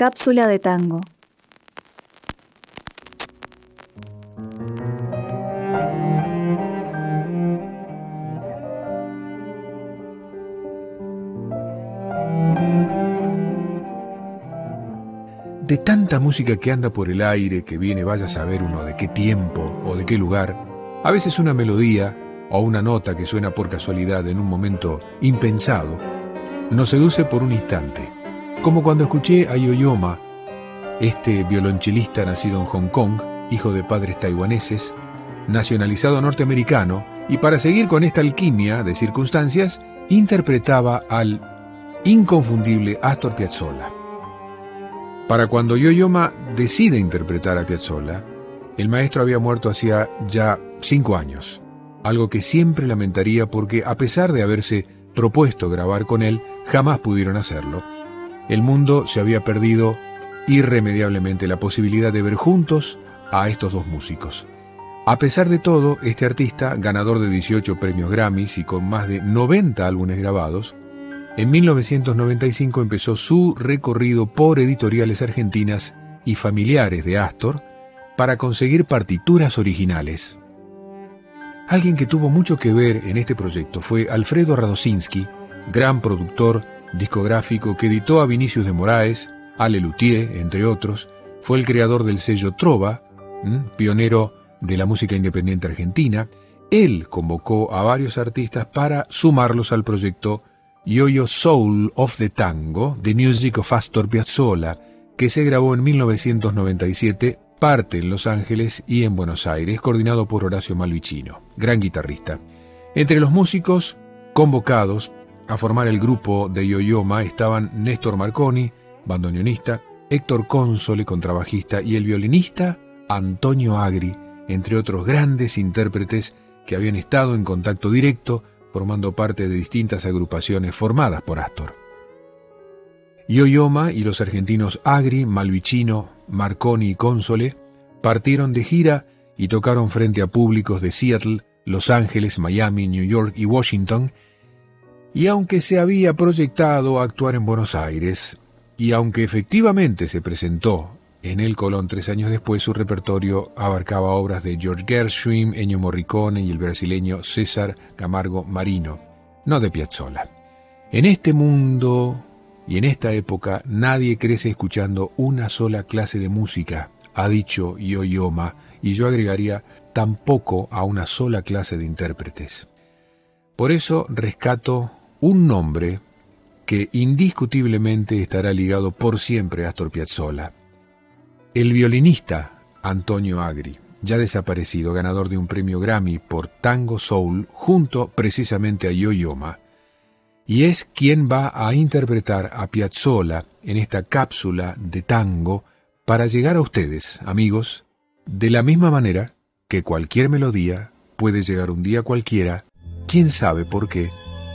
Cápsula de tango. De tanta música que anda por el aire, que viene vaya a saber uno de qué tiempo o de qué lugar, a veces una melodía o una nota que suena por casualidad en un momento impensado, nos seduce por un instante, como cuando escuché a Yoyoma, este violonchelista nacido en Hong Kong, hijo de padres taiwaneses, nacionalizado norteamericano, y para seguir con esta alquimia de circunstancias, interpretaba al inconfundible Astor Piazzolla. Para cuando Yoyoma decide interpretar a Piazzolla, el maestro había muerto hacía ya cinco años, algo que siempre lamentaría porque a pesar de haberse propuesto grabar con él, jamás pudieron hacerlo. El mundo se había perdido irremediablemente la posibilidad de ver juntos a estos dos músicos. A pesar de todo, este artista, ganador de 18 premios Grammys y con más de 90 álbumes grabados, en 1995 empezó su recorrido por editoriales argentinas y familiares de Astor para conseguir partituras originales. Alguien que tuvo mucho que ver en este proyecto fue Alfredo Radosinski, gran productor discográfico que editó a Vinicius de Moraes, Ale Luthier, entre otros, fue el creador del sello Trova, pionero de la música independiente argentina. Él convocó a varios artistas para sumarlos al proyecto Yo-Yo Soul of the Tango, The Music of Astor Piazzolla, que se grabó en 1997, parte en Los Ángeles y en Buenos Aires, coordinado por Horacio Malvicino, gran guitarrista. Entre los músicos convocados a formar el grupo de Yoyoma estaban Néstor Marconi, bandoneonista, Héctor Console, contrabajista, y el violinista Antonio Agri, entre otros grandes intérpretes que habían estado en contacto directo formando parte de distintas agrupaciones formadas por Astor. Yoyoma y los argentinos Agri, Malvicino, Marconi y Console partieron de gira y tocaron frente a públicos de Seattle, Los Ángeles, Miami, New York y Washington, y aunque se había proyectado actuar en Buenos Aires, y aunque efectivamente se presentó en el Colón tres años después, su repertorio abarcaba obras de George Gershwin, Ennio Morricone y el brasileño César Camargo Marino, no de Piazzolla. En este mundo y en esta época nadie crece escuchando una sola clase de música, ha dicho Yoyoma, y yo agregaría tampoco a una sola clase de intérpretes. Por eso rescato un nombre que indiscutiblemente estará ligado por siempre a Astor Piazzolla. El violinista Antonio Agri, ya desaparecido, ganador de un premio Grammy por Tango Soul, junto precisamente a Yoyoma, y es quien va a interpretar a Piazzolla en esta cápsula de tango para llegar a ustedes, amigos, de la misma manera que cualquier melodía puede llegar un día cualquiera, quién sabe por qué,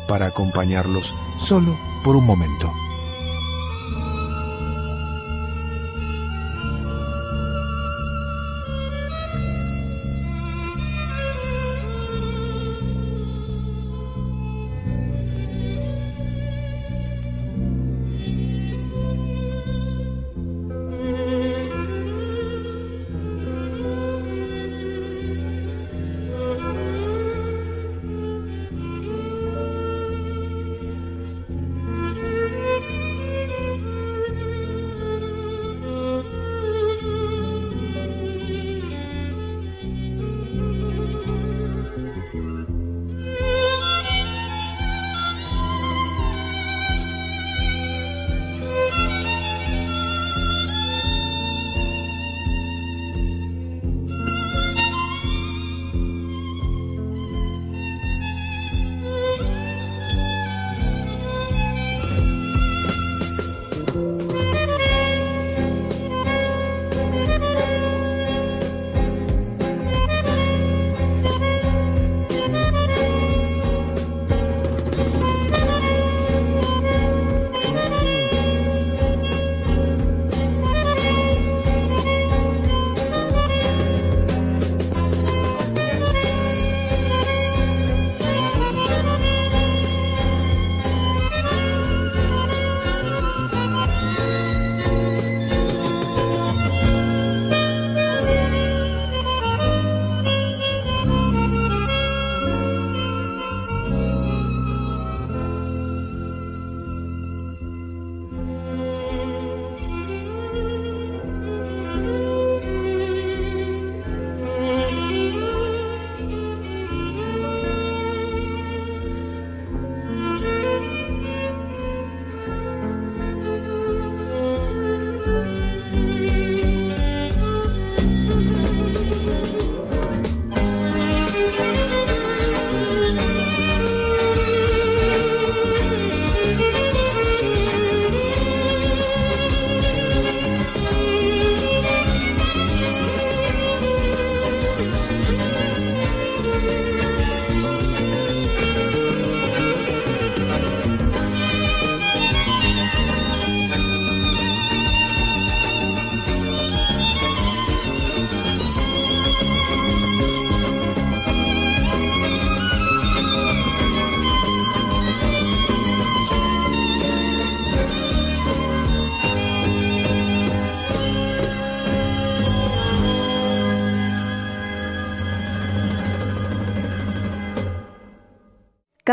para acompañarlos solo por un momento.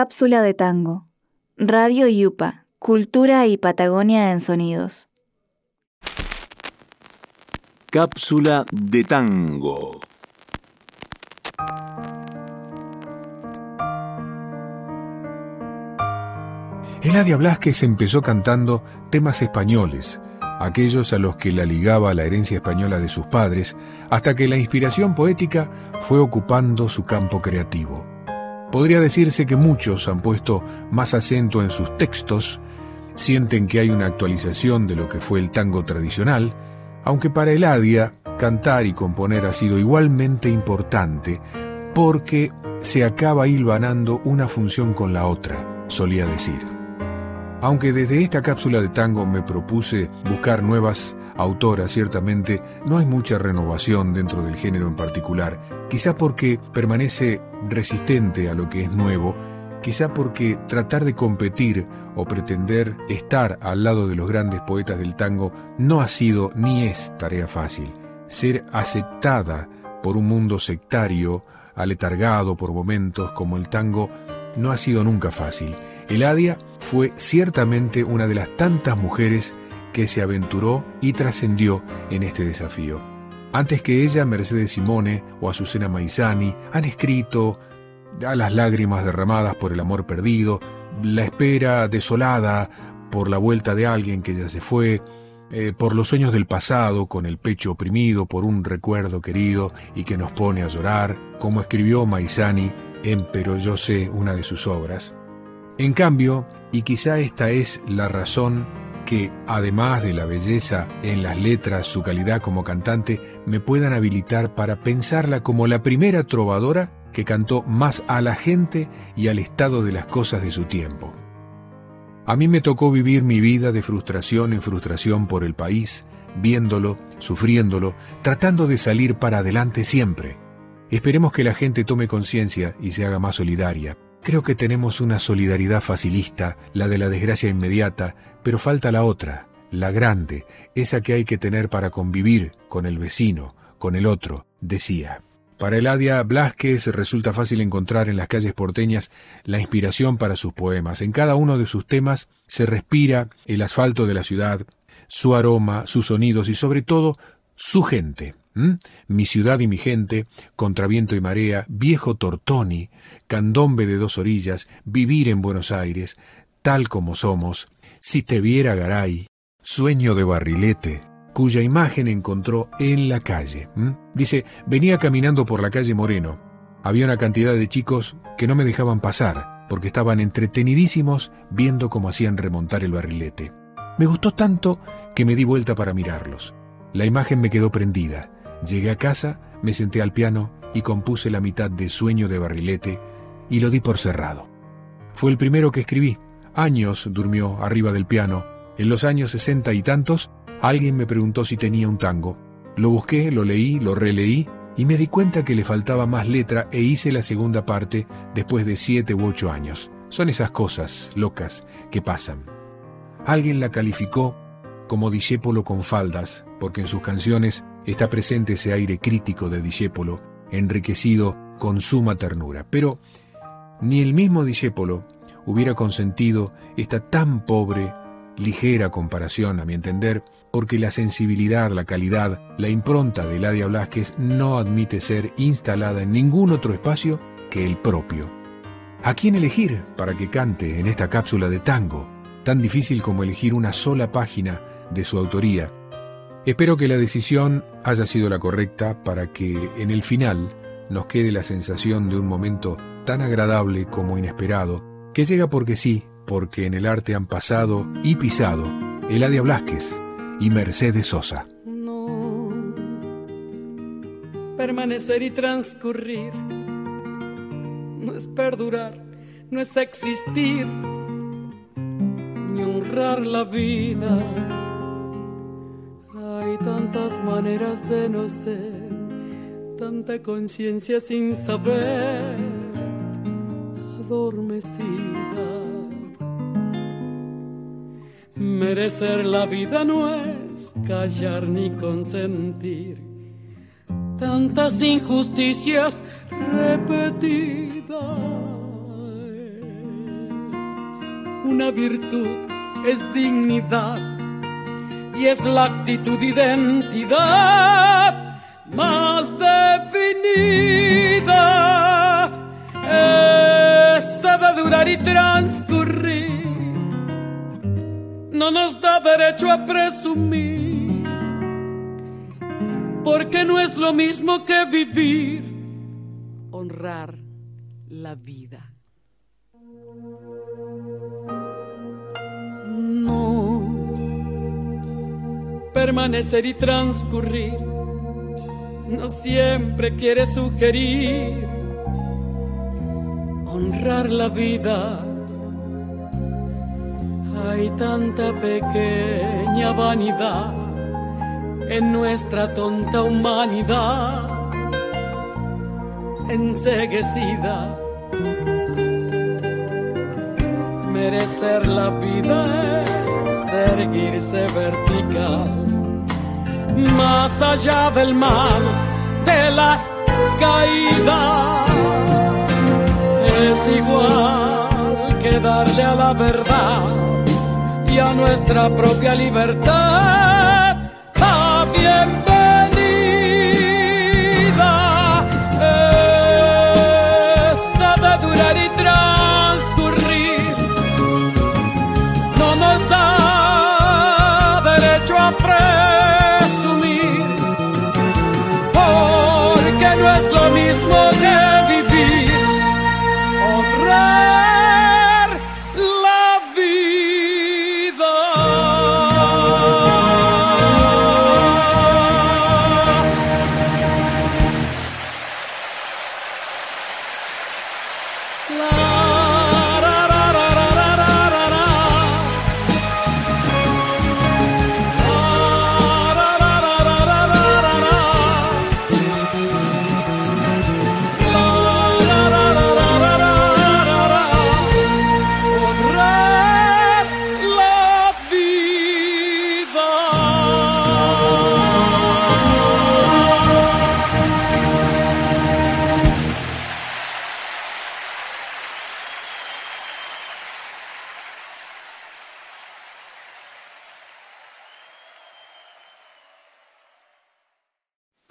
Cápsula de tango. Radio Yupa. Cultura y Patagonia en sonidos. Cápsula de tango. Eladia Blasquez empezó cantando temas españoles, aquellos a los que la ligaba la herencia española de sus padres, hasta que la inspiración poética fue ocupando su campo creativo. Podría decirse que muchos han puesto más acento en sus textos, sienten que hay una actualización de lo que fue el tango tradicional, aunque para Eladia cantar y componer ha sido igualmente importante porque se acaba hilvanando una función con la otra, solía decir. Aunque desde esta cápsula de tango me propuse buscar nuevas autoras, ciertamente no hay mucha renovación dentro del género en particular, quizá porque permanece resistente a lo que es nuevo, quizá porque tratar de competir o pretender estar al lado de los grandes poetas del tango no ha sido ni es tarea fácil. Ser aceptada por un mundo sectario, aletargado por momentos como el tango, no ha sido nunca fácil. Eladia fue ciertamente una de las tantas mujeres que se aventuró y trascendió en este desafío. Antes que ella, Mercedes Simone o Azucena Maizani han escrito a las lágrimas derramadas por el amor perdido, la espera desolada por la vuelta de alguien que ya se fue, eh, por los sueños del pasado, con el pecho oprimido por un recuerdo querido y que nos pone a llorar, como escribió Maizani en Pero yo sé, una de sus obras. En cambio, y quizá esta es la razón que, además de la belleza en las letras, su calidad como cantante, me puedan habilitar para pensarla como la primera trovadora que cantó más a la gente y al estado de las cosas de su tiempo. A mí me tocó vivir mi vida de frustración en frustración por el país, viéndolo, sufriéndolo, tratando de salir para adelante siempre. Esperemos que la gente tome conciencia y se haga más solidaria. Creo que tenemos una solidaridad facilista, la de la desgracia inmediata, pero falta la otra, la grande, esa que hay que tener para convivir con el vecino, con el otro, decía. Para Eladia Blasquez resulta fácil encontrar en las calles porteñas la inspiración para sus poemas. En cada uno de sus temas se respira el asfalto de la ciudad, su aroma, sus sonidos y sobre todo su gente. ¿Mm? Mi ciudad y mi gente, Contraviento y marea, Viejo Tortoni, Candombe de dos orillas, Vivir en Buenos Aires, Tal como somos, Si te viera Garay, Sueño de barrilete, cuya imagen encontró en la calle. Dice, venía caminando por la calle Moreno. Había una cantidad de chicos que no me dejaban pasar, porque estaban entretenidísimos viendo cómo hacían remontar el barrilete. Me gustó tanto que me di vuelta para mirarlos. La imagen me quedó prendida. Llegué a casa, me senté al piano y compuse la mitad de Sueño de Barrilete y lo di por cerrado. Fue el primero que escribí. Años durmió arriba del piano. En los años sesenta y tantos, alguien me preguntó si tenía un tango. Lo busqué, lo leí, lo releí y me di cuenta que le faltaba más letra e hice la segunda parte después de siete u ocho años. Son esas cosas locas que pasan. Alguien la calificó como discépolo con faldas, porque en sus canciones está presente ese aire crítico de Discépolo, enriquecido con suma ternura. Pero ni el mismo Discépolo hubiera consentido esta tan pobre, ligera comparación, a mi entender, porque la sensibilidad, la calidad, la impronta de Ladia Blasquez no admite ser instalada en ningún otro espacio que el propio. ¿A quién elegir para que cante en esta cápsula de tango? Tan difícil como elegir una sola página de su autoría Espero que la decisión haya sido la correcta para que en el final nos quede la sensación de un momento tan agradable como inesperado, que llega porque sí, porque en el arte han pasado y pisado Eladia Blasquez y Mercedes Sosa. No, permanecer y transcurrir no es perdurar, no es existir, ni honrar la vida tantas maneras de no ser, tanta conciencia sin saber, adormecida. Merecer la vida no es callar ni consentir tantas injusticias repetidas. una virtud, es dignidad y es la actitud identidad más definida. Esa de durar y transcurrir no nos da derecho a presumir, porque no es lo mismo que vivir, honrar la vida. No, permanecer y transcurrir no siempre quiere sugerir honrar la vida. Hay tanta pequeña vanidad en nuestra tonta humanidad enseguecida. Merecer la vida es erguirse vertical, más allá del mal, de las caídas. Es igual que darle a la verdad y a nuestra propia libertad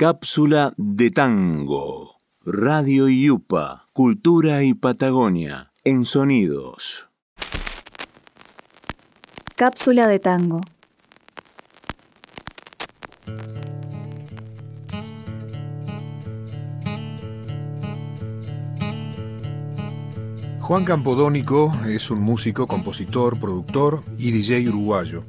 Cápsula de tango. Radio Yupa, Cultura y Patagonia, en sonidos. Cápsula de tango. Juan Campodónico es un músico, compositor, productor y DJ uruguayo.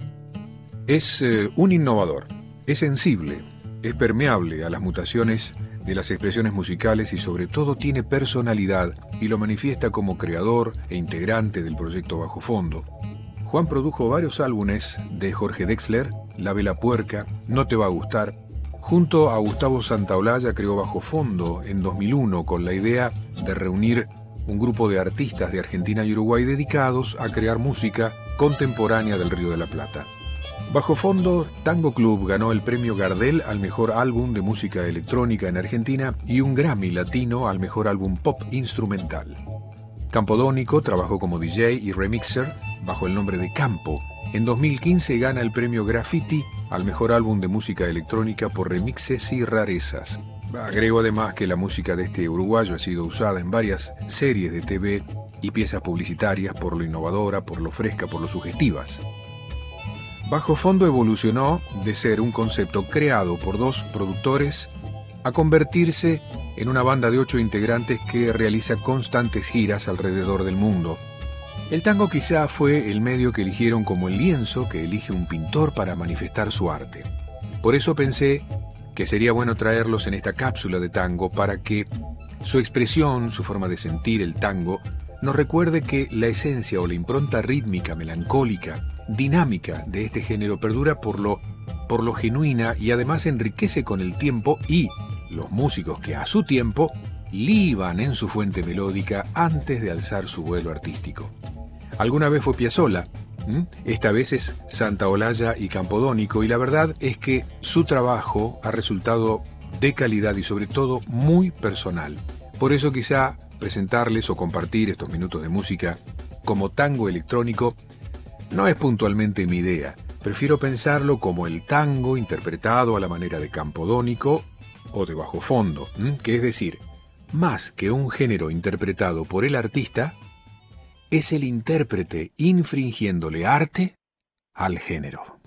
Es eh, un innovador, es sensible, es permeable a las mutaciones de las expresiones musicales y sobre todo tiene personalidad y lo manifiesta como creador e integrante del proyecto Bajo Fondo. Juan produjo varios álbumes de Jorge Dexler, La Vela Puerca, No Te Va a Gustar. Junto a Gustavo Santaolalla creó Bajo Fondo en 2001 con la idea de reunir un grupo de artistas de Argentina y Uruguay dedicados a crear música contemporánea del Río de la Plata. Bajo fondo, Tango Club ganó el premio Gardel al mejor álbum de música electrónica en Argentina y un Grammy latino al mejor álbum pop instrumental. Campodónico trabajó como DJ y remixer bajo el nombre de Campo. En 2015 gana el premio Graffiti al mejor álbum de música electrónica por remixes y rarezas. Agrego además que la música de este uruguayo ha sido usada en varias series de TV y piezas publicitarias por lo innovadora, por lo fresca, por lo sugestivas. Bajo Fondo evolucionó de ser un concepto creado por dos productores a convertirse en una banda de ocho integrantes que realiza constantes giras alrededor del mundo. El tango quizá fue el medio que eligieron como el lienzo que elige un pintor para manifestar su arte. Por eso pensé que sería bueno traerlos en esta cápsula de tango para que su expresión, su forma de sentir el tango, nos recuerde que la esencia o la impronta rítmica, melancólica, dinámica de este género perdura por lo, por lo genuina y además enriquece con el tiempo y los músicos que a su tiempo liban en su fuente melódica antes de alzar su vuelo artístico. Alguna vez fue Piazzolla, esta vez es Santa Olalla y Campodónico y la verdad es que su trabajo ha resultado de calidad y sobre todo muy personal. Por eso quizá presentarles o compartir estos minutos de música como tango electrónico no es puntualmente mi idea. Prefiero pensarlo como el tango interpretado a la manera de campodónico o de bajo fondo, que es decir, más que un género interpretado por el artista, es el intérprete infringiéndole arte al género.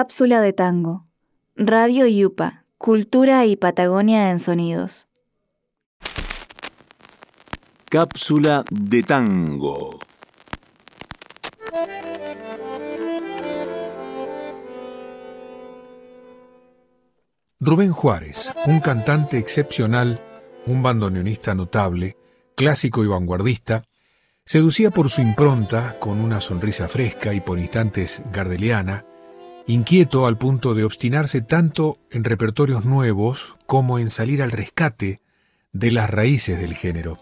Cápsula de tango. Radio Yupa. Cultura y Patagonia en sonidos. Cápsula de tango. Rubén Juárez, un cantante excepcional, un bandoneonista notable, clásico y vanguardista, seducía por su impronta, con una sonrisa fresca y por instantes gardeliana, inquieto al punto de obstinarse tanto en repertorios nuevos como en salir al rescate de las raíces del género.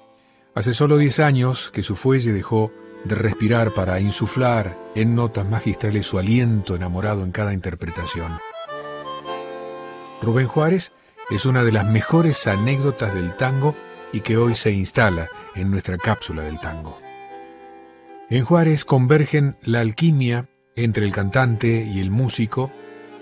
Hace solo diez años que su fuelle dejó de respirar para insuflar en notas magistrales su aliento enamorado en cada interpretación. Rubén Juárez es una de las mejores anécdotas del tango y que hoy se instala en nuestra cápsula del tango. En Juárez convergen la alquimia entre el cantante y el músico,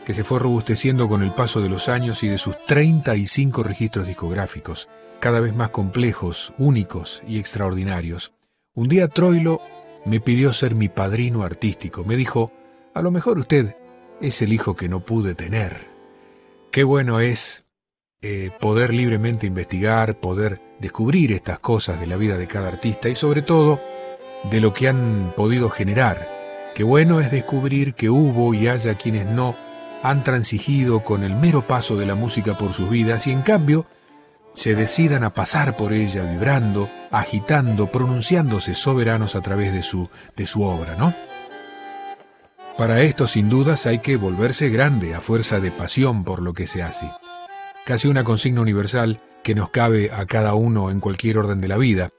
que se fue robusteciendo con el paso de los años y de sus 35 registros discográficos, cada vez más complejos, únicos y extraordinarios. Un día Troilo me pidió ser mi padrino artístico. Me dijo, a lo mejor usted es el hijo que no pude tener. Qué bueno es eh, poder libremente investigar, poder descubrir estas cosas de la vida de cada artista y sobre todo de lo que han podido generar. Qué bueno es descubrir que hubo y haya quienes no han transigido con el mero paso de la música por sus vidas y en cambio se decidan a pasar por ella vibrando, agitando, pronunciándose soberanos a través de su, de su obra, ¿no? Para esto, sin dudas, hay que volverse grande a fuerza de pasión por lo que se hace. Casi una consigna universal que nos cabe a cada uno en cualquier orden de la vida.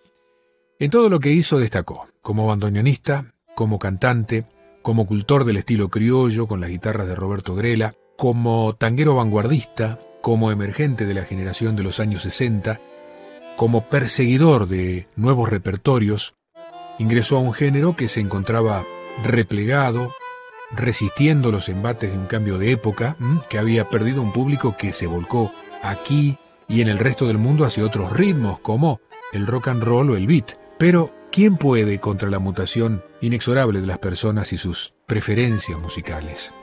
En todo lo que hizo destacó, como bandoneonista, como cantante, como cultor del estilo criollo con las guitarras de Roberto Grela, como tanguero vanguardista, como emergente de la generación de los años 60, como perseguidor de nuevos repertorios, ingresó a un género que se encontraba replegado, resistiendo los embates de un cambio de época, que había perdido un público que se volcó aquí y en el resto del mundo hacia otros ritmos como el rock and roll o el beat. Pero, ¿quién puede contra la mutación inexorable de las personas y sus preferencias musicales?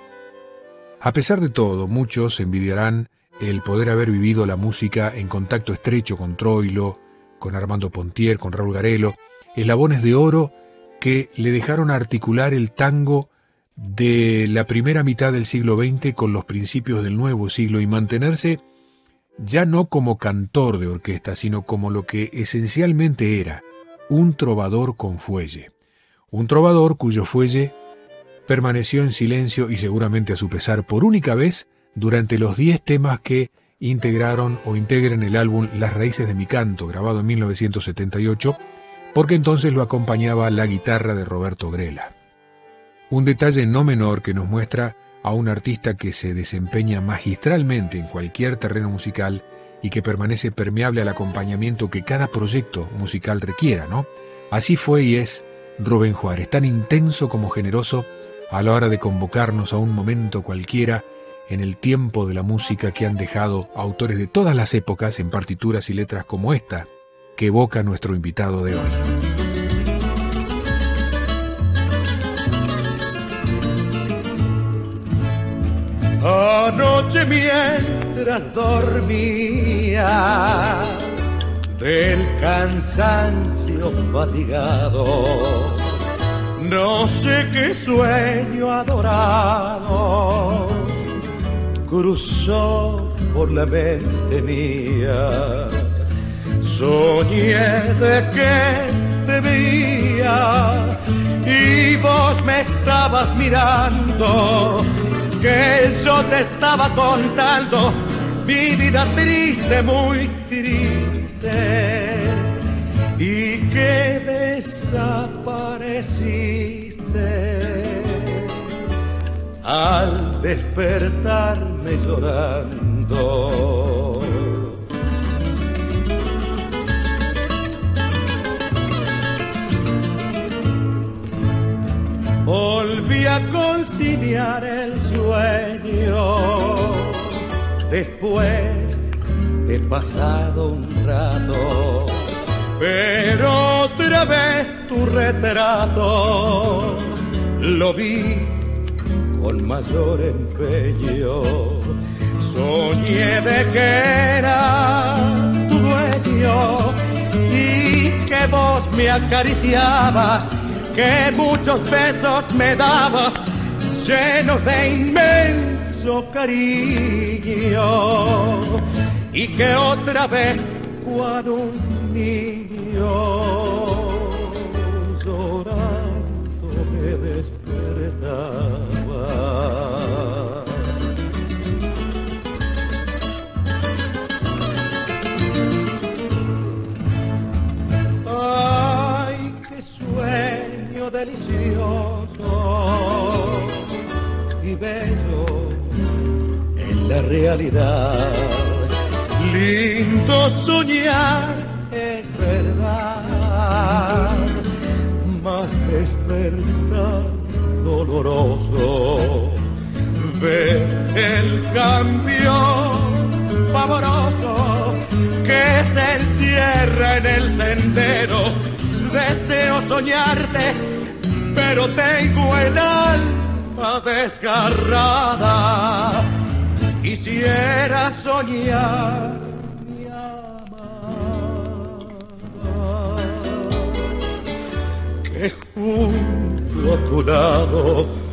A pesar de todo, muchos envidiarán el poder haber vivido la música en contacto estrecho con Troilo, con Armando Pontier, con Raúl Garelo, eslabones de oro que le dejaron articular el tango de la primera mitad del siglo XX con los principios del nuevo siglo y mantenerse ya no como cantor de orquesta, sino como lo que esencialmente era, un trovador con fuelle. Un trovador cuyo fuelle permaneció en silencio y seguramente a su pesar por única vez durante los 10 temas que integraron o integran el álbum Las Raíces de mi Canto, grabado en 1978, porque entonces lo acompañaba la guitarra de Roberto Grela. Un detalle no menor que nos muestra a un artista que se desempeña magistralmente en cualquier terreno musical y que permanece permeable al acompañamiento que cada proyecto musical requiera, ¿no? Así fue y es Rubén Juárez, tan intenso como generoso a la hora de convocarnos a un momento cualquiera en el tiempo de la música que han dejado autores de todas las épocas en partituras y letras como esta, que evoca nuestro invitado de hoy. Anoche mientras dormía del cansancio fatigado, no sé qué sueño adorado cruzó por la mente mía. Soñé de que te veía y vos me estabas mirando, que yo te estaba contando mi vida triste, muy triste, y que desapareciste al despertarme llorando. Volví a conciliar el sueño después de pasado un rato, pero otra vez tu retrato lo vi con mayor empeño. Soñé de que era tu dueño y que vos me acariciabas, que muchos besos me dabas, llenos de inmenso cariño. Y que otra vez, cuando un niño llorando me despertaba. delicioso y bello la realidad. Lindo soñar es verdad, más despertar doloroso. Ve el cambio pavoroso que se encierra en el sendero. Deseo soñarte, pero tengo el alma desgarrada Quisiera soñar. Mi amada, que junto a tu lado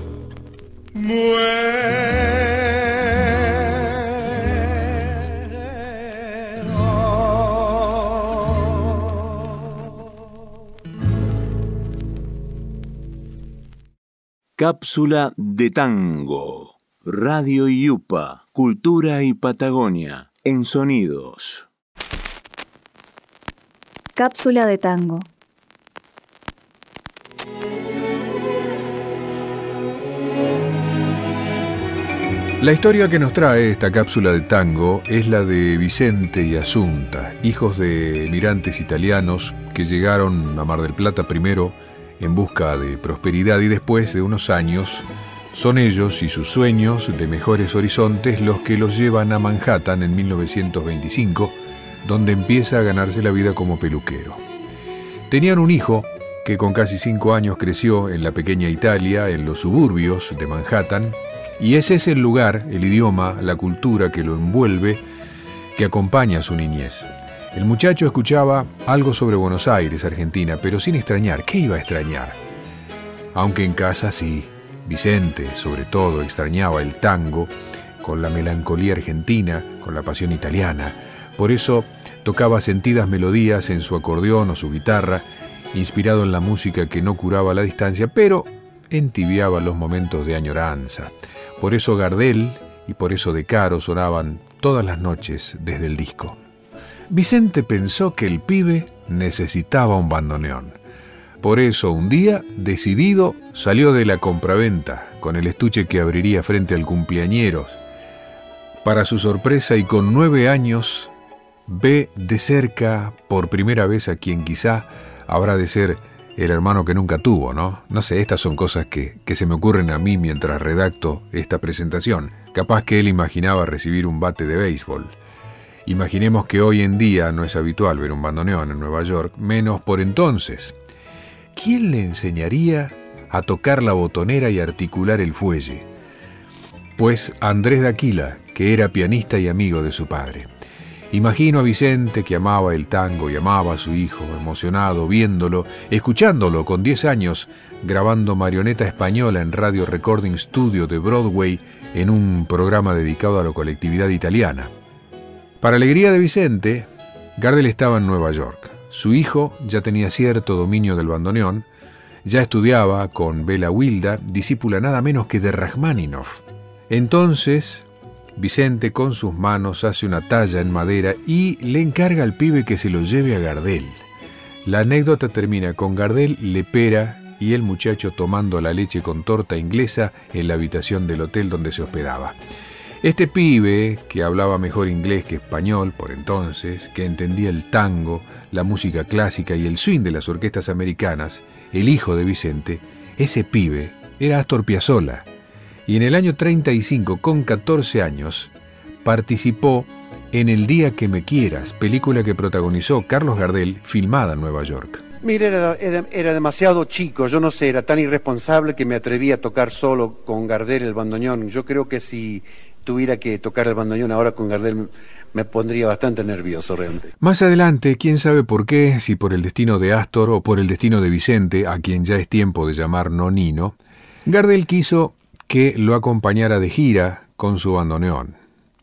Cápsula de tango. Radio Yupa, Cultura y Patagonia, en sonidos. Cápsula de tango. La historia que nos trae esta cápsula de tango es la de Vicente y Asunta, hijos de emigrantes italianos que llegaron a Mar del Plata primero en busca de prosperidad y después de unos años son ellos y sus sueños de mejores horizontes los que los llevan a Manhattan en 1925, donde empieza a ganarse la vida como peluquero. Tenían un hijo que con casi cinco años creció en la pequeña Italia, en los suburbios de Manhattan, y ese es el lugar, el idioma, la cultura que lo envuelve, que acompaña a su niñez. El muchacho escuchaba algo sobre Buenos Aires, Argentina, pero sin extrañar. ¿Qué iba a extrañar? Aunque en casa sí. Vicente, sobre todo, extrañaba el tango, con la melancolía argentina, con la pasión italiana. Por eso tocaba sentidas melodías en su acordeón o su guitarra, inspirado en la música que no curaba la distancia, pero entibiaba los momentos de añoranza. Por eso Gardel y por eso De Caro sonaban todas las noches desde el disco. Vicente pensó que el pibe necesitaba un bandoneón. Por eso un día, decidido, salió de la compraventa con el estuche que abriría frente al cumpleañeros. Para su sorpresa y con nueve años, ve de cerca por primera vez a quien quizá habrá de ser el hermano que nunca tuvo, ¿no? No sé, estas son cosas que, que se me ocurren a mí mientras redacto esta presentación. Capaz que él imaginaba recibir un bate de béisbol. Imaginemos que hoy en día no es habitual ver un bandoneón en Nueva York, menos por entonces. ¿Quién le enseñaría a tocar la botonera y articular el fuelle? Pues Andrés de Aquila, que era pianista y amigo de su padre. Imagino a Vicente que amaba el tango y amaba a su hijo, emocionado, viéndolo, escuchándolo con 10 años, grabando marioneta española en Radio Recording Studio de Broadway en un programa dedicado a la colectividad italiana. Para alegría de Vicente, Gardel estaba en Nueva York. Su hijo ya tenía cierto dominio del bandoneón, ya estudiaba con Bela Wilda, discípula nada menos que de Rachmaninoff. Entonces, Vicente con sus manos hace una talla en madera y le encarga al pibe que se lo lleve a Gardel. La anécdota termina con Gardel, lepera y el muchacho tomando la leche con torta inglesa en la habitación del hotel donde se hospedaba. Este pibe, que hablaba mejor inglés que español por entonces, que entendía el tango, la música clásica y el swing de las orquestas americanas, el hijo de Vicente, ese pibe era Astor Piazzolla, y en el año 35, con 14 años, participó en El Día que Me Quieras, película que protagonizó Carlos Gardel, filmada en Nueva York. Mira, era, era, era, demasiado chico, yo no sé, era tan irresponsable que me atreví a tocar solo con Gardel el bandoneón. Yo creo que si tuviera que tocar el bandoneón ahora con Gardel me pondría bastante nervioso realmente. Más adelante, quién sabe por qué, si por el destino de Astor o por el destino de Vicente, a quien ya es tiempo de llamar Nonino, Gardel quiso que lo acompañara de gira con su bandoneón.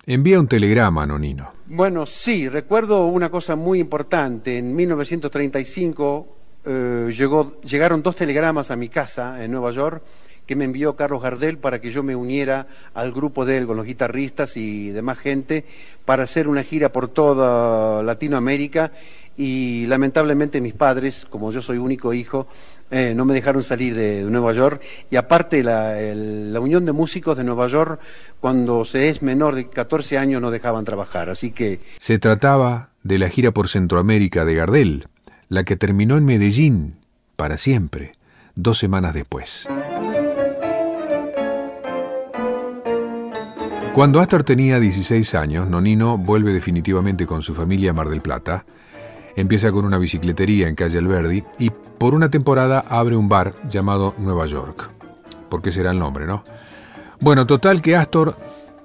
Envía un telegrama a Nonino. Bueno, sí, recuerdo una cosa muy importante. En 1935 eh, llegó, llegaron dos telegramas a mi casa en Nueva York que me envió Carlos Gardel para que yo me uniera al grupo de él con los guitarristas y demás gente para hacer una gira por toda Latinoamérica. Y lamentablemente mis padres, como yo soy único hijo, eh, no me dejaron salir de, Nueva York. Y aparte la, la Unión de Músicos de Nueva York cuando se es menor de 14 años no dejaban trabajar, así que... Se trataba de la gira por Centroamérica de Gardel, la que terminó en Medellín para siempre, dos semanas después. Cuando Astor tenía 16 años, Nonino vuelve definitivamente con su familia a Mar del Plata, empieza con una bicicletería en calle Alberdi y por una temporada abre un bar llamado Nueva York. Porque será el nombre, ¿no? Bueno, total que Astor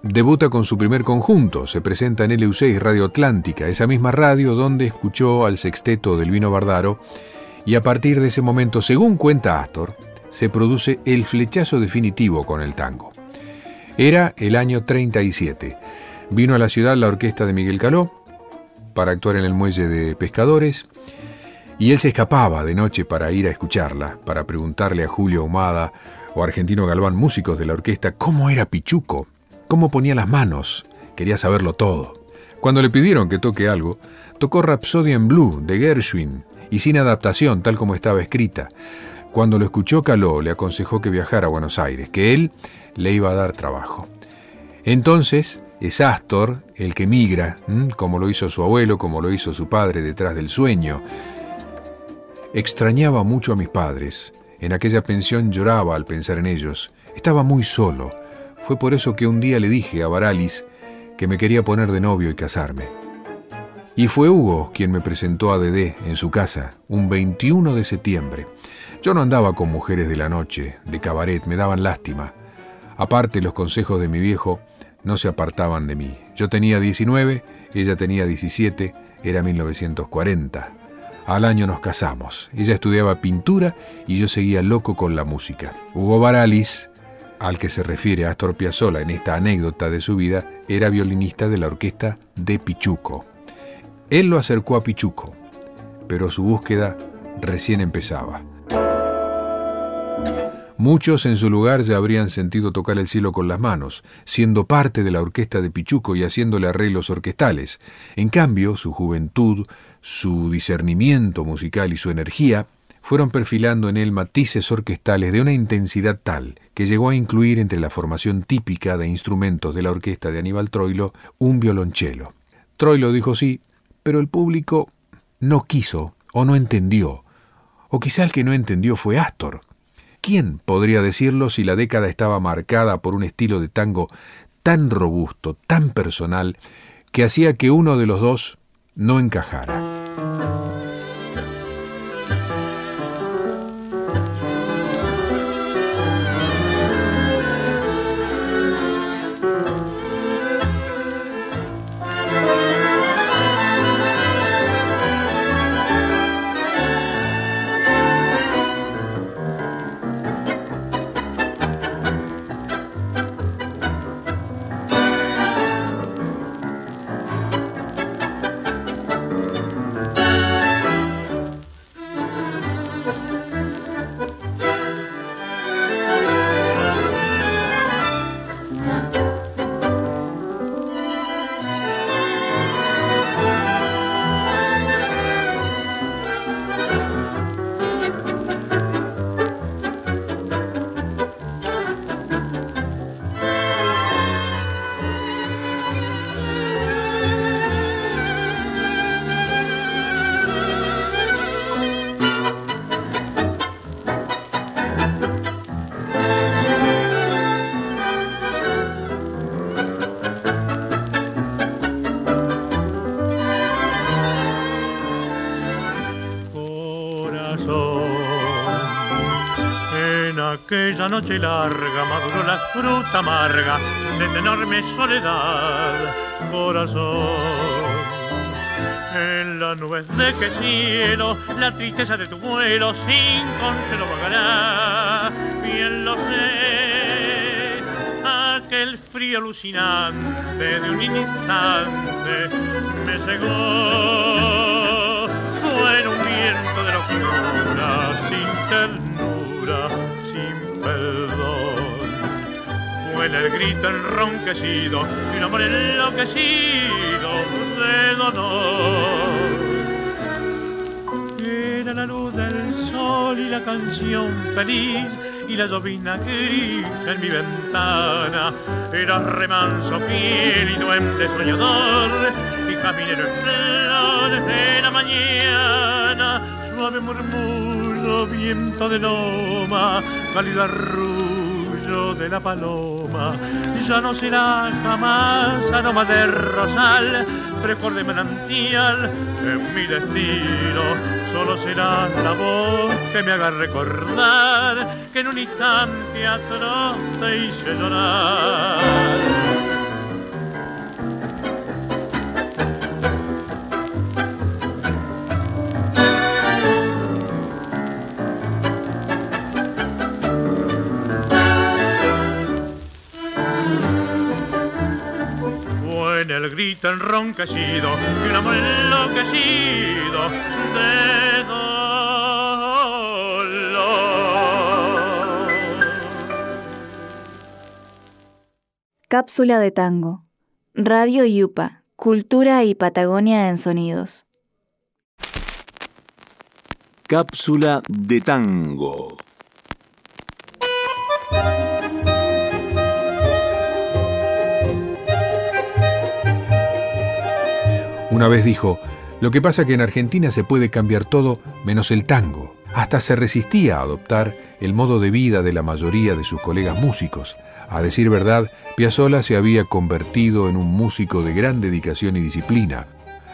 debuta con su primer conjunto, se presenta en LU6 Radio Atlántica, esa misma radio donde escuchó al sexteto del Vino Bardaro, y a partir de ese momento, según cuenta Astor, se produce el flechazo definitivo con el tango. Era el año 37. Vino a la ciudad la orquesta de Miguel Caló para actuar en el muelle de pescadores y él se escapaba de noche para ir a escucharla, para preguntarle a Julio Humada o Argentino Galván, músicos de la orquesta, cómo era Pichuco, cómo ponía las manos, quería saberlo todo. Cuando le pidieron que toque algo, tocó Rhapsody en Blue de Gershwin y sin adaptación tal como estaba escrita. Cuando lo escuchó Caló le aconsejó que viajara a Buenos Aires, que él le iba a dar trabajo. Entonces es Astor el que migra, como lo hizo su abuelo, como lo hizo su padre detrás del sueño. Extrañaba mucho a mis padres. En aquella pensión lloraba al pensar en ellos. Estaba muy solo. Fue por eso que un día le dije a Baralis que me quería poner de novio y casarme. Y fue Hugo quien me presentó a Dedé en su casa, un 21 de septiembre. Yo no andaba con mujeres de la noche, de cabaret, me daban lástima. Aparte, los consejos de mi viejo no se apartaban de mí. Yo tenía 19, ella tenía 17, era 1940. Al año nos casamos. Ella estudiaba pintura y yo seguía loco con la música. Hugo Baralis, al que se refiere Astor Piazzolla en esta anécdota de su vida, era violinista de la orquesta de Pichuco. Él lo acercó a Pichuco, pero su búsqueda recién empezaba. Muchos en su lugar ya habrían sentido tocar el cielo con las manos, siendo parte de la orquesta de Pichuco y haciéndole arreglos orquestales. En cambio, su juventud, su discernimiento musical y su energía fueron perfilando en él matices orquestales de una intensidad tal que llegó a incluir entre la formación típica de instrumentos de la orquesta de Aníbal Troilo un violonchelo. Troilo dijo sí, pero el público no quiso o no entendió, o quizá el que no entendió fue Astor ¿Quién podría decirlo si la década estaba marcada por un estilo de tango tan robusto, tan personal, que hacía que uno de los dos no encajara? Noche larga maduró la fruta amarga de tu enorme soledad, corazón. En la nube de que cielo, la tristeza de tu vuelo sin consuelo vagará, bien lo sé, aquel frío alucinante de un instante me cegó, El grito enronquecido y un amor enloquecido de dolor. Era la luz del sol y la canción feliz y la llovina gris en mi ventana. Era remanso fiel y duende soñador y caminero en de la mañana. Suave murmullo, viento de loma, cálida vuelo de la paloma. Ya no será jamás aroma de rosal, frescor de manantial en mi destino. Solo será la voz que me haga recordar que en un instante atroz te hice llorar. El grito enronquecido y un amor enloquecido de dolor. Cápsula de tango. Radio Yupa. Cultura y Patagonia en sonidos. Cápsula de tango. Una vez dijo, lo que pasa que en Argentina se puede cambiar todo menos el tango. Hasta se resistía a adoptar el modo de vida de la mayoría de sus colegas músicos. A decir verdad, Piazzolla se había convertido en un músico de gran dedicación y disciplina.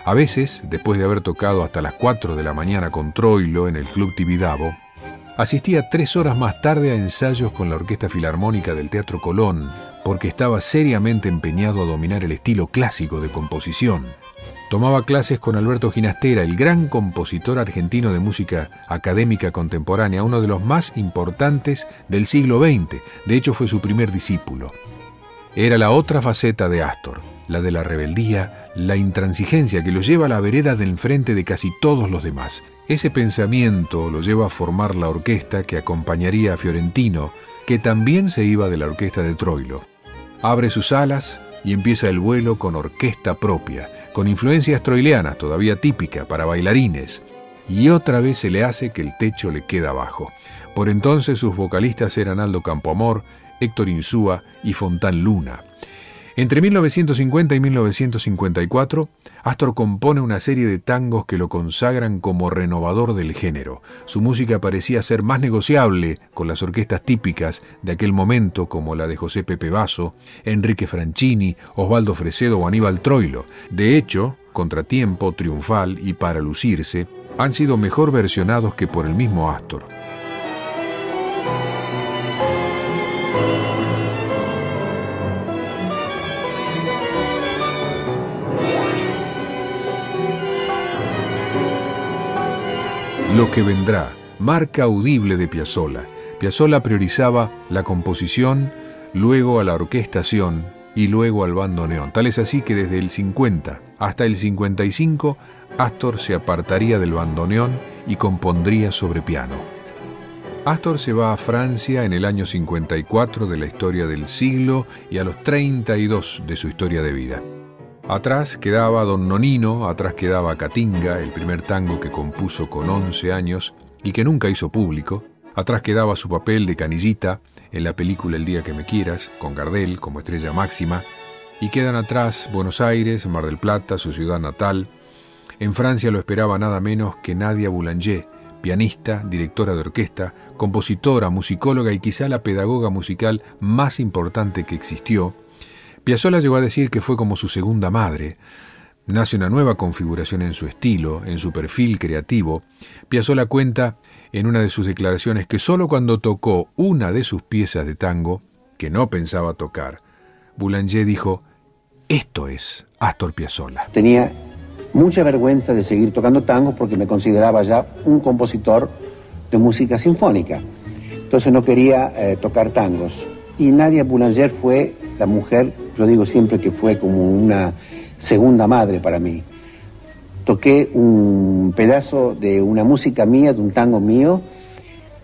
A veces, después de haber tocado hasta las 4 de la mañana con Troilo en el Club Tibidabo, asistía tres horas más tarde a ensayos con la Orquesta Filarmónica del Teatro Colón, porque estaba seriamente empeñado a dominar el estilo clásico de composición. Tomaba clases con Alberto Ginastera, el gran compositor argentino de música académica contemporánea, uno de los más importantes del siglo XX. De hecho, fue su primer discípulo. Era la otra faceta de Astor, la de la rebeldía, la intransigencia que lo lleva a la vereda del enfrente de casi todos los demás. Ese pensamiento lo lleva a formar la orquesta que acompañaría a Fiorentino, que también se iba de la orquesta de Troilo. Abre sus alas y empieza el vuelo con orquesta propia con influencias troileanas todavía típica para bailarines, y otra vez se le hace que el techo le queda abajo. Por entonces sus vocalistas eran Aldo Campoamor, Héctor Insúa y Fontán Luna. Entre 1950 y 1954, Astor compone una serie de tangos que lo consagran como renovador del género. Su música parecía ser más negociable con las orquestas típicas de aquel momento como la de José Pepe Basso, Enrique Franchini, Osvaldo Fresedo o Aníbal Troilo. De hecho, Contratiempo, Triunfal y Para Lucirse han sido mejor versionados que por el mismo Astor. Lo que vendrá, marca audible de Piazzolla. Piazzolla priorizaba la composición, luego a la orquestación y luego al bandoneón. Tal es así que desde el 50 hasta el 55, Astor se apartaría del bandoneón y compondría sobre piano. Astor se va a Francia en el año 54 de la historia del siglo y a los 32 de su historia de vida. Atrás quedaba Don Nonino, atrás quedaba Catinga, el primer tango que compuso con 11 años y que nunca hizo público. Atrás quedaba su papel de canillita en la película El día que me quieras, con Gardel como estrella máxima. Y quedan atrás Buenos Aires, Mar del Plata, su ciudad natal. En Francia lo esperaba nada menos que Nadia Boulanger, pianista, directora de orquesta, compositora, musicóloga y quizá la pedagoga musical más importante que existió Piazzolla llegó a decir que fue como su segunda madre. Nace una nueva configuración en su estilo, en su perfil creativo. Piazzolla cuenta en una de sus declaraciones que solo cuando tocó una de sus piezas de tango, que no pensaba tocar, Boulanger dijo, esto es Astor Piazzolla. Tenía mucha vergüenza de seguir tocando tangos porque me consideraba ya un compositor de música sinfónica. Entonces no quería eh, tocar tangos. Y Nadia Boulanger fue la mujer yo digo siempre que fue como una segunda madre para mí. Toqué un pedazo de una música mía, de un tango mío,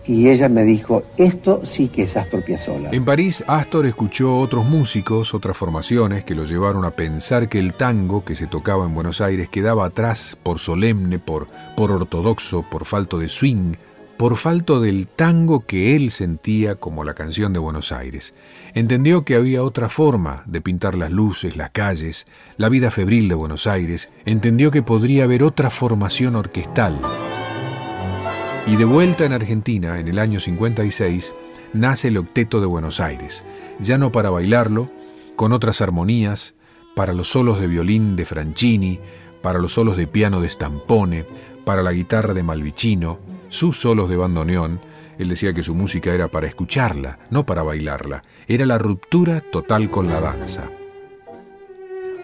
y ella me dijo, esto sí que es Astor Piazzolla. En París, Astor escuchó otros músicos, otras formaciones que lo llevaron a pensar que el tango que se tocaba en Buenos Aires quedaba atrás por solemne, por, por ortodoxo, por falto de swing, por falto del tango que él sentía como la canción de Buenos Aires. Entendió que había otra forma de pintar las luces, las calles, la vida febril de Buenos Aires, entendió que podría haber otra formación orquestal. Y de vuelta en Argentina, en el año 56, nace el Octeto de Buenos Aires, ya no para bailarlo, con otras armonías, para los solos de violín de Franchini, para los solos de piano de Stampone, para la guitarra de Malvicino, sus solos de bandoneón, él decía que su música era para escucharla, no para bailarla, era la ruptura total con la danza.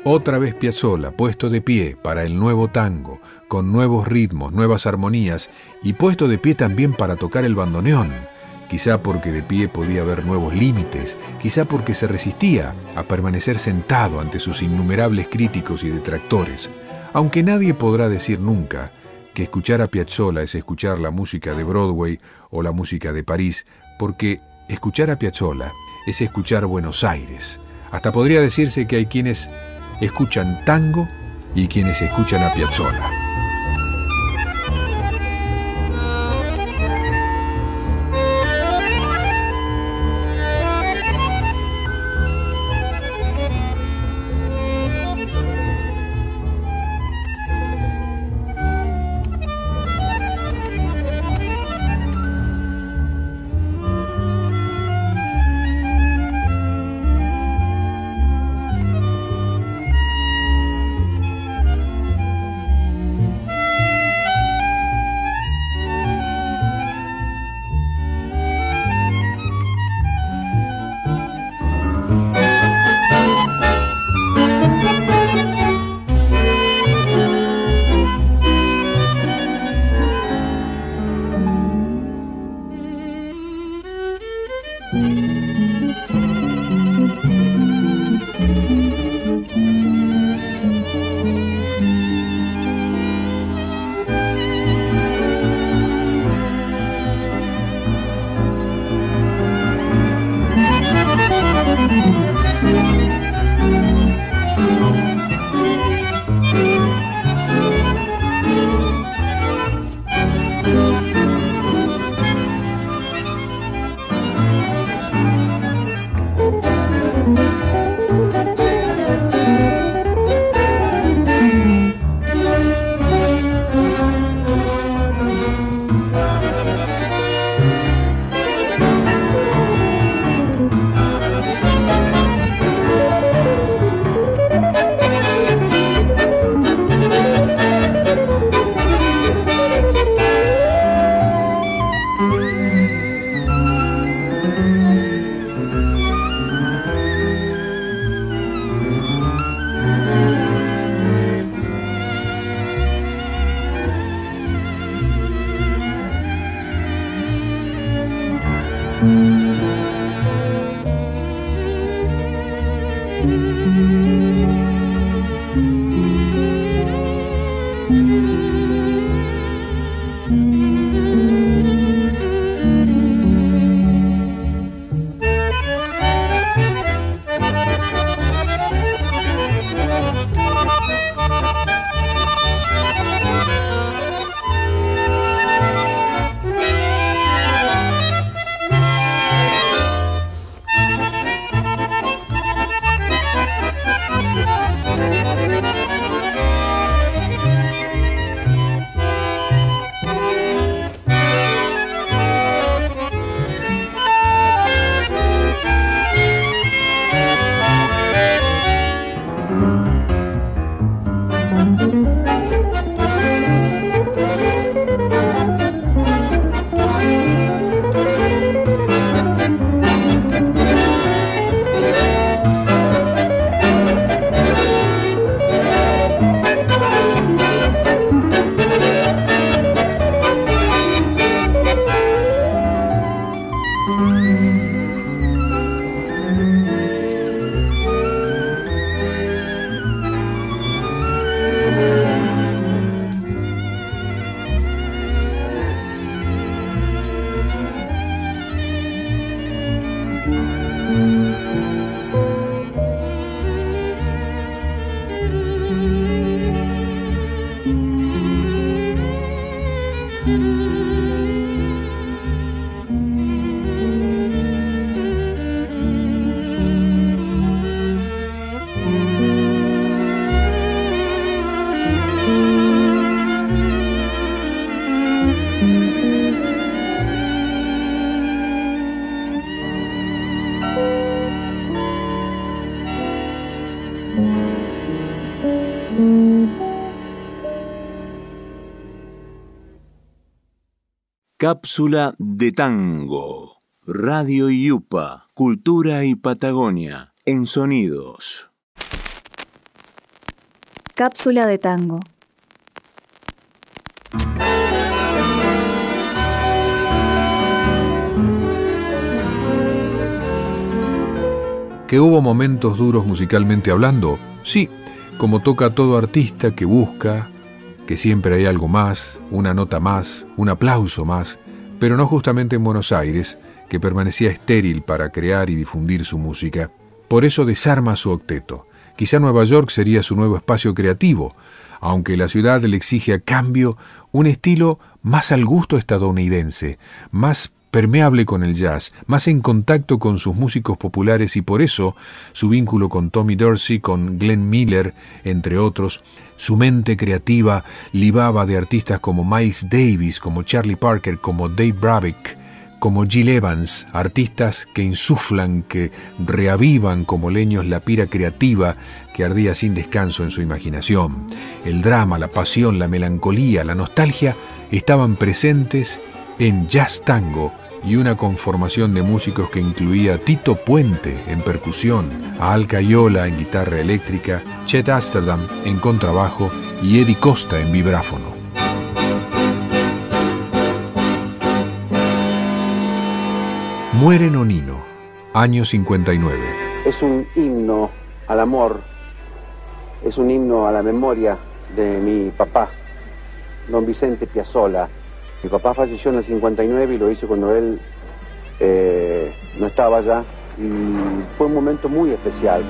Otra vez Piazzolla, puesto de pie para el nuevo tango, con nuevos ritmos, nuevas armonías, y puesto de pie también para tocar el bandoneón, quizá porque de pie podía ver nuevos límites, quizá porque se resistía a permanecer sentado ante sus innumerables críticos y detractores, aunque nadie podrá decir nunca que escuchar a Piazzolla es escuchar la música de Broadway o la música de París, porque escuchar a Piazzolla es escuchar Buenos Aires. Hasta podría decirse que hay quienes escuchan tango y quienes escuchan a Piazzolla. Cápsula de tango. Radio Yupa, Cultura y Patagonia, en sonidos. Cápsula de tango. ¿Que hubo momentos duros musicalmente hablando? Sí, como toca todo artista que busca, que siempre hay algo más, una nota más, un aplauso más, pero no justamente en Buenos Aires, que permanecía estéril para crear y difundir su música. Por eso desarma su octeto. Quizá Nueva York sería su nuevo espacio creativo, aunque la ciudad le exige a cambio un estilo más al gusto estadounidense, más permeable con el jazz, más en contacto con sus músicos populares y por eso su vínculo con Tommy Dorsey, con Glenn Miller, entre otros, su mente creativa libaba de artistas como Miles Davis, como Charlie Parker, como Dave Brabeck, como Jill Evans, artistas que insuflan, que reavivan como leños la pira creativa que ardía sin descanso en su imaginación. El drama, la pasión, la melancolía, la nostalgia estaban presentes en Jazz Tango, y una conformación de músicos que incluía a Tito Puente en percusión, a Al Cayola en guitarra eléctrica, Chet Amsterdam en contrabajo y Eddie Costa en vibráfono. Muere Nonino, año 59. Es un himno al amor, es un himno a la memoria de mi papá, don Vicente Piazzola mi papá falleció en el 59 y lo hice cuando él eh, no estaba allá y fue un momento muy especial.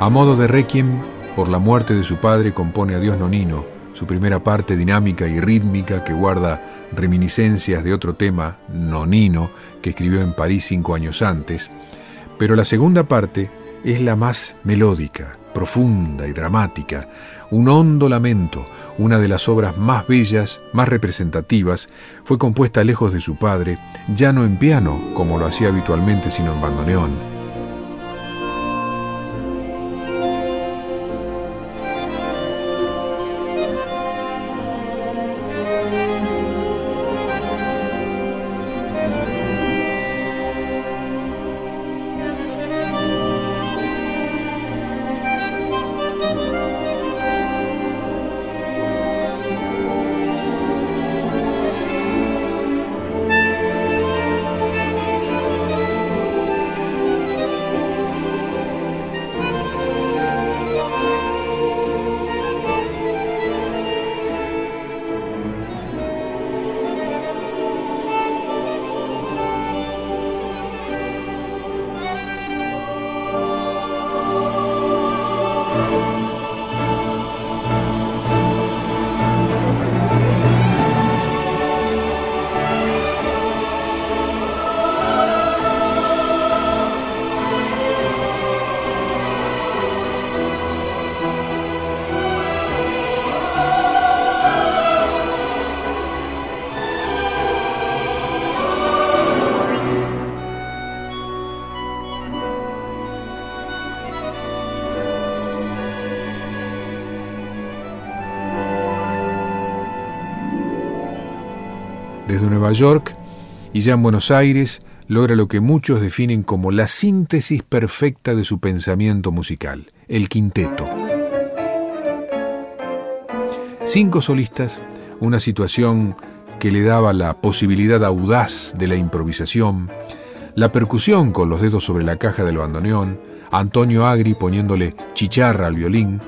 A modo de requiem por la muerte de su padre compone a Dios Nonino, su primera parte dinámica y rítmica que guarda reminiscencias de otro tema, Nonino, que escribió en París cinco años antes, pero la segunda parte es la más melódica, profunda y dramática, un hondo lamento, una de las obras más bellas, más representativas, fue compuesta lejos de su padre, ya no en piano, como lo hacía habitualmente, sino en bandoneón. Nueva York y ya en Buenos Aires logra lo que muchos definen como la síntesis perfecta de su pensamiento musical, el quinteto. Cinco solistas, una situación que le daba la posibilidad audaz de la improvisación, la percusión con los dedos sobre la caja del bandoneón, Antonio Agri poniéndole chicharra al violín,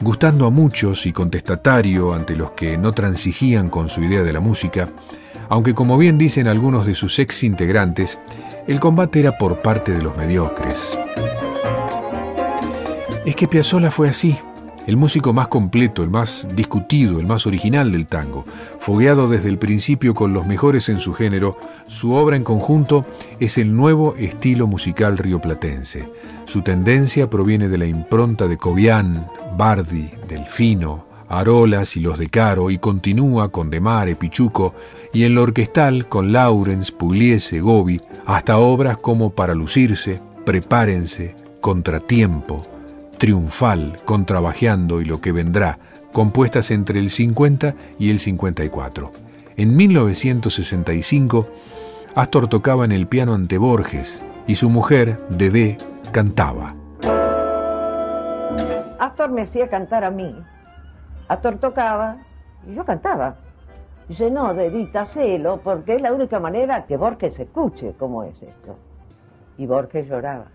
gustando a muchos y contestatario ante los que no transigían con su idea de la música, aunque como bien dicen algunos de sus ex integrantes, el combate era por parte de los mediocres. Es que Piazzolla fue así, el músico más completo, el más discutido, el más original del tango. Fogueado desde el principio con los mejores en su género, su obra en conjunto es el nuevo estilo musical rioplatense. Su tendencia proviene de la impronta de Cobian, Bardi, Delfino, Arolas y los de Caro, y continúa con Demare, Pichuco, y en lo orquestal con Lawrence, Pugliese, Gobi, hasta obras como Para lucirse, Prepárense, Contratiempo, Triunfal, Contrabajeando y lo que vendrá, compuestas entre el 50 y el 54. En 1965, Astor tocaba en el piano ante Borges y su mujer, Dedé, cantaba. Astor me hacía cantar a mí. Astor tocaba y yo cantaba. Dice, no, Dedita, hacelo, porque es la única manera que Borges escuche cómo es esto. Y Borges lloraba.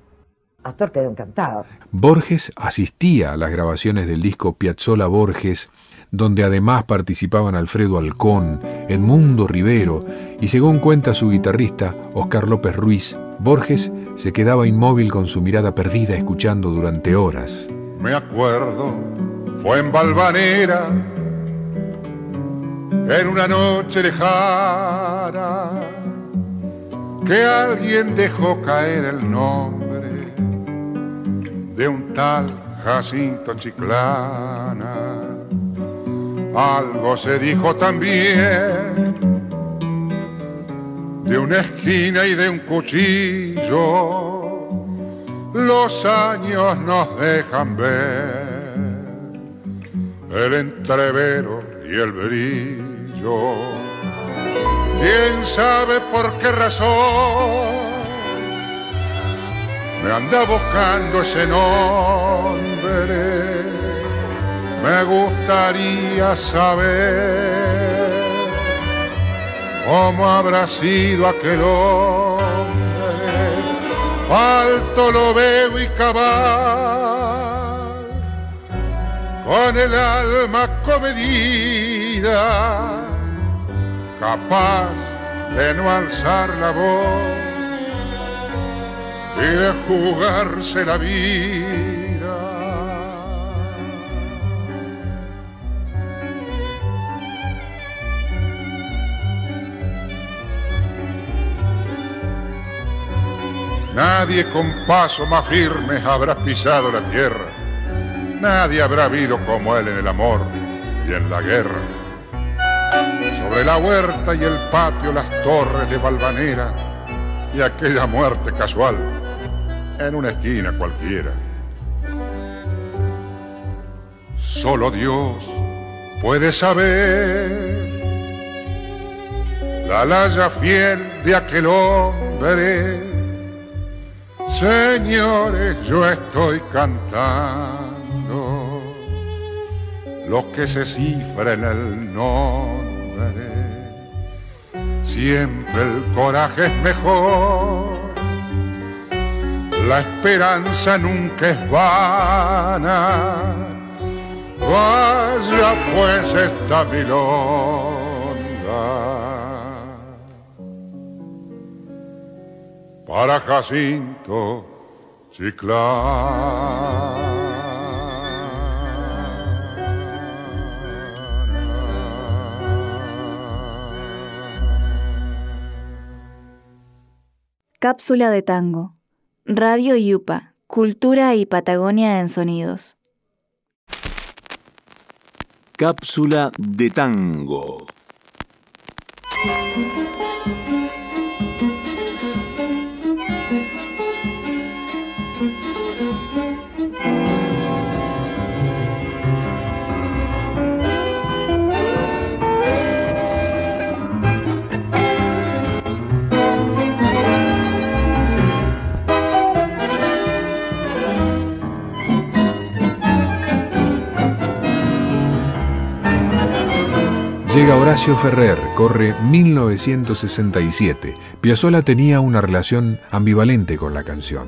Astor quedó encantado. Borges asistía a las grabaciones del disco Piazzola Borges, donde además participaban Alfredo Alcón, Edmundo Rivero y según cuenta su guitarrista Oscar López Ruiz, Borges se quedaba inmóvil con su mirada perdida escuchando durante horas. Me acuerdo, fue en Valvanera, en una noche lejana, que alguien dejó caer el nombre de un tal Jacinto Chiclana. Algo se dijo también de una esquina y de un cuchillo. Los años nos dejan ver el entrevero y el brillo. ¿Quién sabe por qué razón me anda buscando ese nombre? Me gustaría saber cómo habrá sido aquel hombre. Alto lo veo y cabal, con el alma comedida, capaz de no alzar la voz y de jugarse la vida. Nadie con paso más firme habrá pisado la tierra. Nadie habrá habido como él en el amor y en la guerra. Sobre la huerta y el patio las torres de Valvanera y aquella muerte casual en una esquina cualquiera. Solo Dios puede saber la laya fiel de aquel hombre Señores, yo estoy cantando lo que se cifra en el nombre. Siempre el coraje es mejor, la esperanza nunca es vana. Vaya pues esta milonga. para Jacinto Cápsula de tango. Radio Yupa. Cultura y Patagonia en sonidos. Cápsula de tango. Llega Horacio Ferrer, corre 1967. Piazzolla tenía una relación ambivalente con la canción.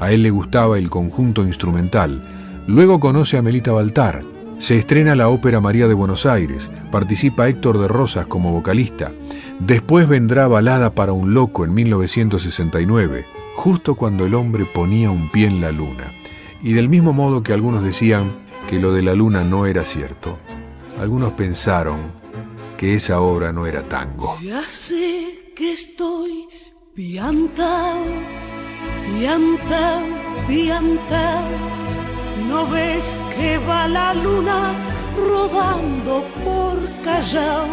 A él le gustaba el conjunto instrumental. Luego conoce a Melita Baltar. Se estrena la ópera María de Buenos Aires. Participa Héctor de Rosas como vocalista. Después vendrá Balada para un loco en 1969, justo cuando el hombre ponía un pie en la luna. Y del mismo modo que algunos decían que lo de la luna no era cierto, algunos pensaron que esa obra no era tango. Ya sé que estoy piantao, piantao, piantao. ¿No ves que va la luna rodando por Callao?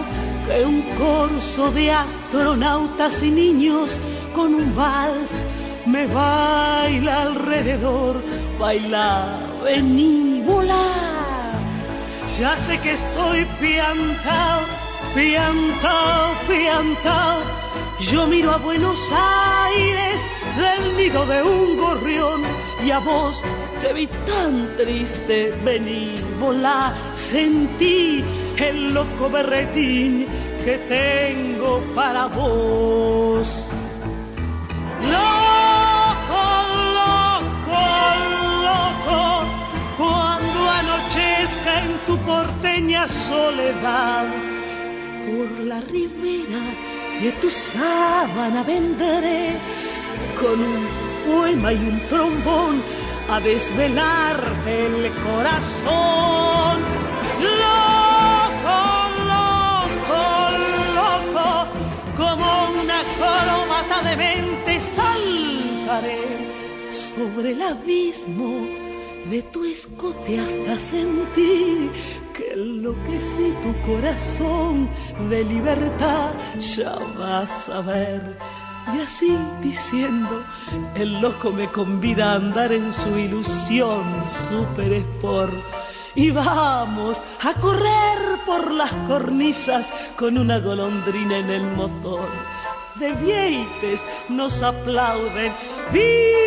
Que un corso de astronautas y niños con un vals me baila alrededor. Baila, vení, volar. Ya sé que estoy piantao piantao, piantao. Yo miro a Buenos Aires del nido de un gorrión y a vos te vi tan triste, vení, volá, sentí el loco berretín que tengo para vos. Loco, loco, loco, cuando anochezca en tu porteña soledad, por la ribera de tu sábana vendré con un poema y un trombón a desvelarte el corazón. Loco, loco, loco, como una coromata de mente saltaré sobre el abismo de tu escote hasta sentir que enloquecí tu corazón de libertad, ya vas a ver y así diciendo, el loco me convida a andar en su ilusión super sport. Y vamos a correr por las cornisas con una golondrina en el motor. De vieites nos aplauden, ¡viva, viva!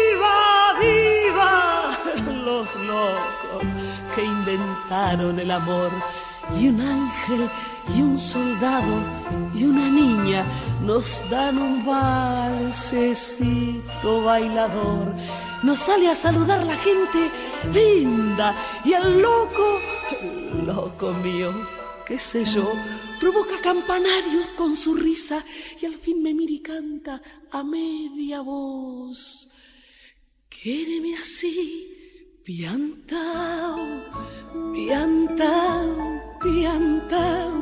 Los locos que inventaron el amor. Y un ángel y un soldado y una niña nos dan un valsecito bailador. Nos sale a saludar la gente linda y el loco, loco mío, qué sé yo, provoca campanarios con su risa y al fin me mira y canta a media voz. Quéreme así, piantao, piantao, piantao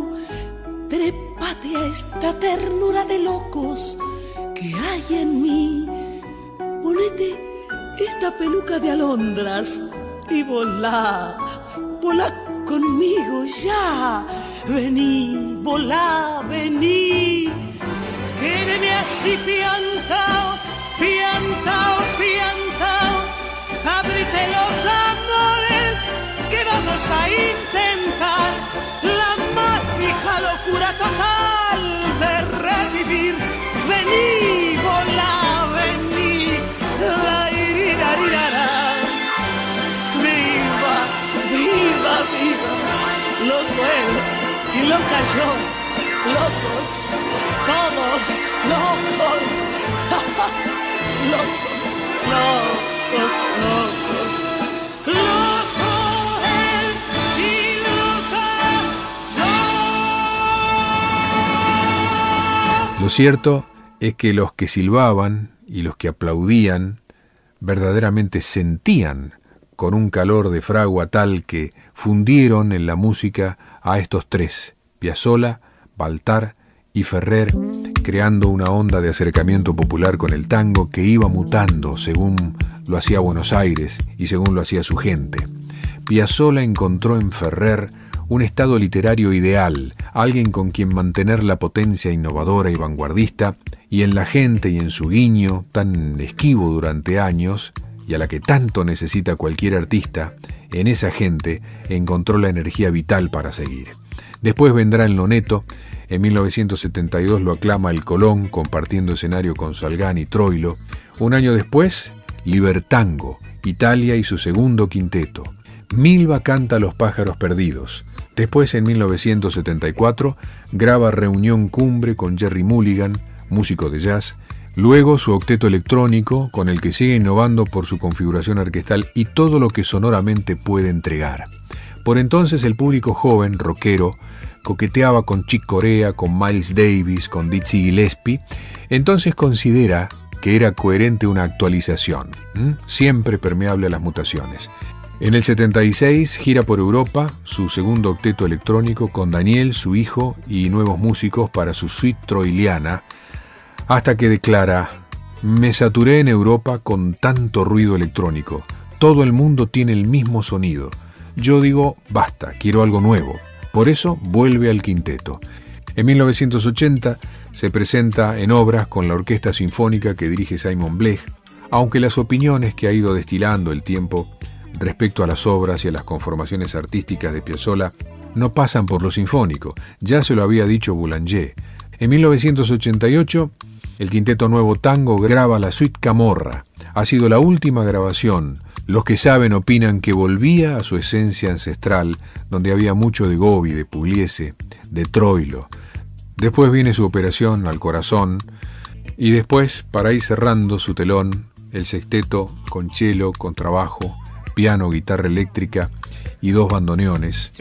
trépate a esta ternura de locos que hay en mí. Ponete esta peluca de alondras y volá, volá conmigo ya. Vení, volá, vení. Quédeme así piantao, piantao, piantao. A intentar locura total de revivir. Vení, volá, vení, la irirarira. Viva, viva, viva, lo puedo y lo cayó, locos, todos locos, locos, locos, locos, locos. Lo cierto es que los que silbaban y los que aplaudían verdaderamente sentían con un calor de fragua tal que fundieron en la música a estos tres, Piazzolla, Baltar y Ferrer, creando una onda de acercamiento popular con el tango que iba mutando según lo hacía Buenos Aires y según lo hacía su gente. Piazzolla encontró en Ferrer un estado literario ideal, alguien con quien mantener la potencia innovadora y vanguardista, y en la gente y en su guiño, tan esquivo durante años, y a la que tanto necesita cualquier artista, en esa gente encontró la energía vital para seguir. Después vendrá el Noneto, en 1972 lo aclama el Colón compartiendo escenario con Salgán y Troilo, un año después, Libertango, Italia y su segundo quinteto. Milva canta Los pájaros perdidos, Después, en 1974, graba Reunión Cumbre con Jerry Mulligan, músico de jazz, luego su octeto electrónico, con el que sigue innovando por su configuración orquestal y todo lo que sonoramente puede entregar. Por entonces el público joven, rockero, coqueteaba con Chick Corea, con Miles Davis, con Dizzy Gillespie, entonces considera que era coherente una actualización, siempre permeable a las mutaciones. En el 76 gira por Europa su segundo octeto electrónico con Daniel, su hijo y nuevos músicos para su suite troiliana, hasta que declara, me saturé en Europa con tanto ruido electrónico, todo el mundo tiene el mismo sonido. Yo digo, basta, quiero algo nuevo. Por eso vuelve al quinteto. En 1980 se presenta en obras con la Orquesta Sinfónica que dirige Simon Blech, aunque las opiniones que ha ido destilando el tiempo respecto a las obras y a las conformaciones artísticas de Piazzolla no pasan por lo sinfónico, ya se lo había dicho Boulanger. En 1988, el Quinteto Nuevo Tango graba la suite Camorra. Ha sido la última grabación. Los que saben opinan que volvía a su esencia ancestral, donde había mucho de Gobi, de Pugliese, de Troilo. Después viene su operación al corazón, y después, para ir cerrando su telón, el sexteto con cello, contrabajo, piano, guitarra eléctrica y dos bandoneones.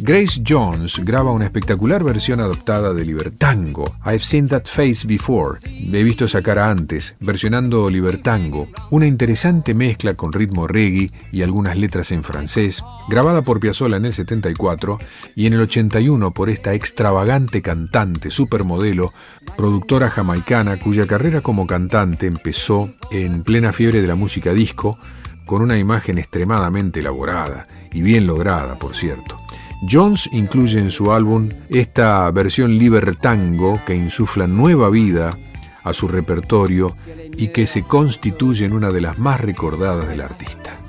Grace Jones graba una espectacular versión adoptada de Libertango, I've Seen That Face Before, he visto esa cara antes, versionando Libertango, una interesante mezcla con ritmo reggae y algunas letras en francés, grabada por Piazzolla en el 74 y en el 81 por esta extravagante cantante, supermodelo, productora jamaicana cuya carrera como cantante empezó en plena fiebre de la música disco, con una imagen extremadamente elaborada y bien lograda, por cierto. Jones incluye en su álbum esta versión libertango que insufla nueva vida a su repertorio y que se constituye en una de las más recordadas del artista.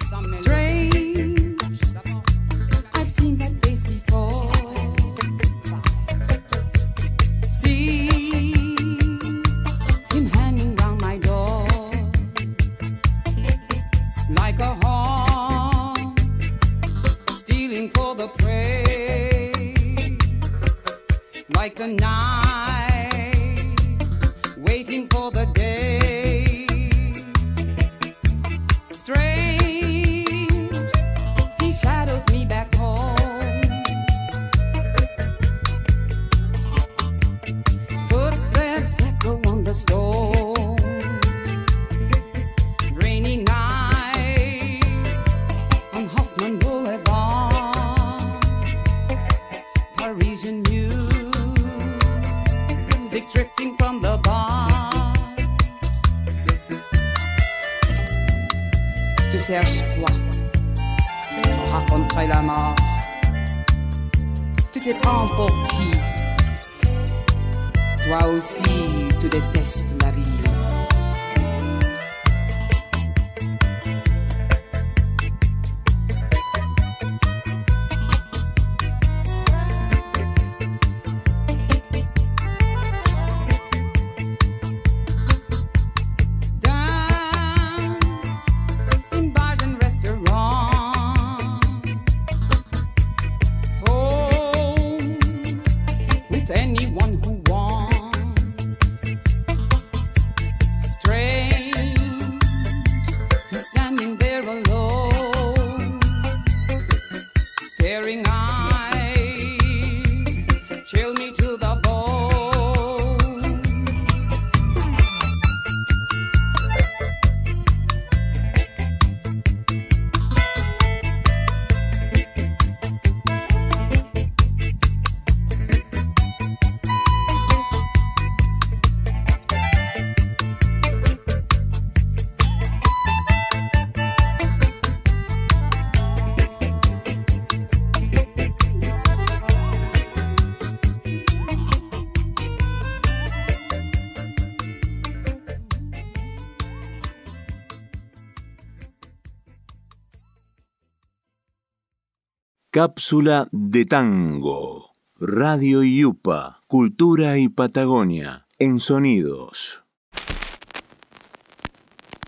Cápsula de Tango. Radio Yupa, Cultura y Patagonia, en sonidos.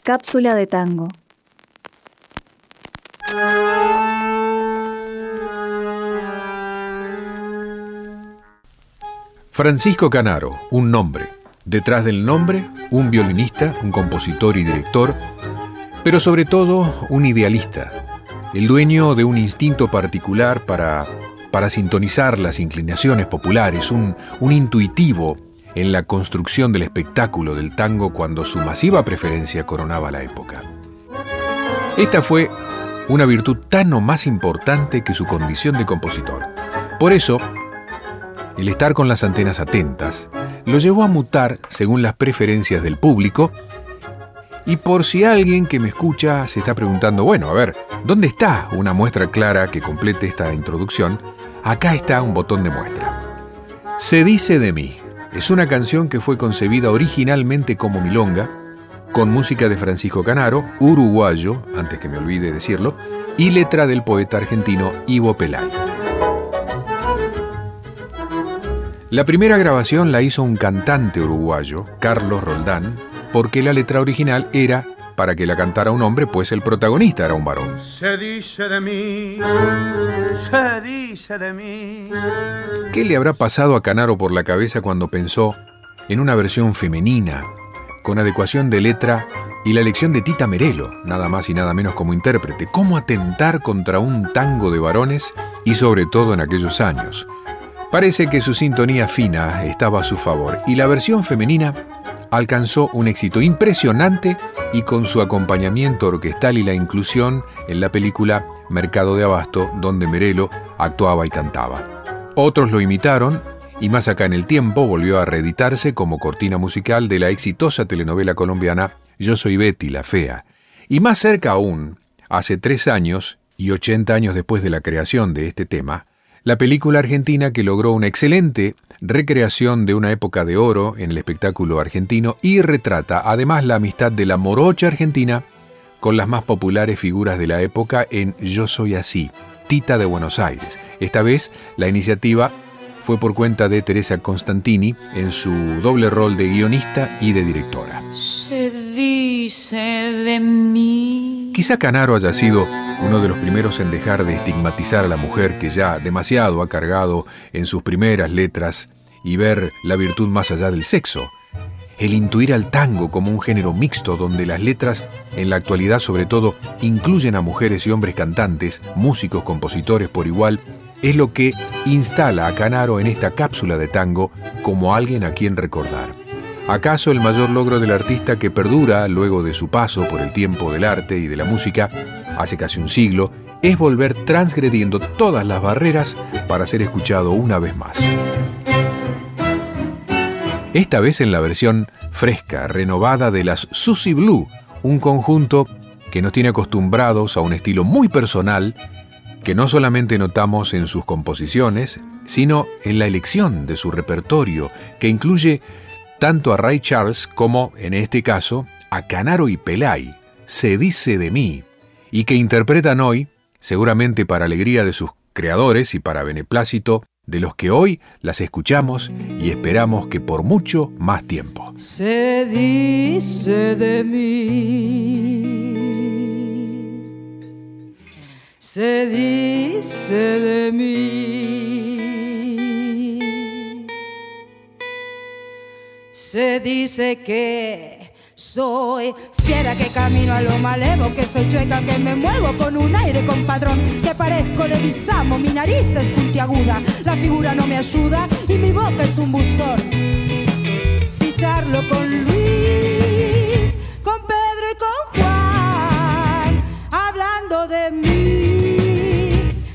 Cápsula de Tango. Francisco Canaro, un nombre. Detrás del nombre, un violinista, un compositor y director, pero sobre todo un idealista el dueño de un instinto particular para, para sintonizar las inclinaciones populares, un, un intuitivo en la construcción del espectáculo del tango cuando su masiva preferencia coronaba la época. Esta fue una virtud tan o más importante que su condición de compositor. Por eso, el estar con las antenas atentas lo llevó a mutar según las preferencias del público y por si alguien que me escucha se está preguntando, bueno, a ver, ¿dónde está una muestra clara que complete esta introducción? Acá está un botón de muestra. Se dice de mí. Es una canción que fue concebida originalmente como milonga, con música de Francisco Canaro, uruguayo, antes que me olvide decirlo, y letra del poeta argentino Ivo Pelay. La primera grabación la hizo un cantante uruguayo, Carlos Roldán, porque la letra original era para que la cantara un hombre, pues el protagonista era un varón. Se dice de mí, se dice de mí. ¿Qué le habrá pasado a Canaro por la cabeza cuando pensó en una versión femenina, con adecuación de letra y la elección de Tita Merelo, nada más y nada menos como intérprete? ¿Cómo atentar contra un tango de varones y sobre todo en aquellos años? Parece que su sintonía fina estaba a su favor y la versión femenina alcanzó un éxito impresionante y con su acompañamiento orquestal y la inclusión en la película Mercado de Abasto, donde Merelo actuaba y cantaba. Otros lo imitaron y más acá en el tiempo volvió a reeditarse como cortina musical de la exitosa telenovela colombiana Yo soy Betty, la fea. Y más cerca aún, hace tres años y 80 años después de la creación de este tema, la película argentina que logró una excelente recreación de una época de oro en el espectáculo argentino y retrata además la amistad de la morocha argentina con las más populares figuras de la época en Yo Soy Así, Tita de Buenos Aires. Esta vez la iniciativa fue por cuenta de Teresa Constantini en su doble rol de guionista y de directora. Se dice de mí. Quizá Canaro haya sido uno de los primeros en dejar de estigmatizar a la mujer que ya demasiado ha cargado en sus primeras letras y ver la virtud más allá del sexo. El intuir al tango como un género mixto donde las letras, en la actualidad sobre todo, incluyen a mujeres y hombres cantantes, músicos, compositores por igual, es lo que instala a Canaro en esta cápsula de tango como alguien a quien recordar. ¿Acaso el mayor logro del artista que perdura luego de su paso por el tiempo del arte y de la música, hace casi un siglo, es volver transgrediendo todas las barreras para ser escuchado una vez más? Esta vez en la versión fresca, renovada de las Susie Blue, un conjunto que nos tiene acostumbrados a un estilo muy personal que no solamente notamos en sus composiciones, sino en la elección de su repertorio, que incluye tanto a Ray Charles como, en este caso, a Canaro y Pelay, Se dice de mí, y que interpretan hoy, seguramente para alegría de sus creadores y para beneplácito de los que hoy las escuchamos y esperamos que por mucho más tiempo. Se dice de mí se dice de mí. Se dice que soy fiera que camino a lo malevo, que soy chueca que me muevo con un aire compadrón, que parezco de Bisamo, mi nariz es puntiaguda, la figura no me ayuda y mi boca es un buzón. Si charlo con Luis, con Pedro y con Juan, hablando de mí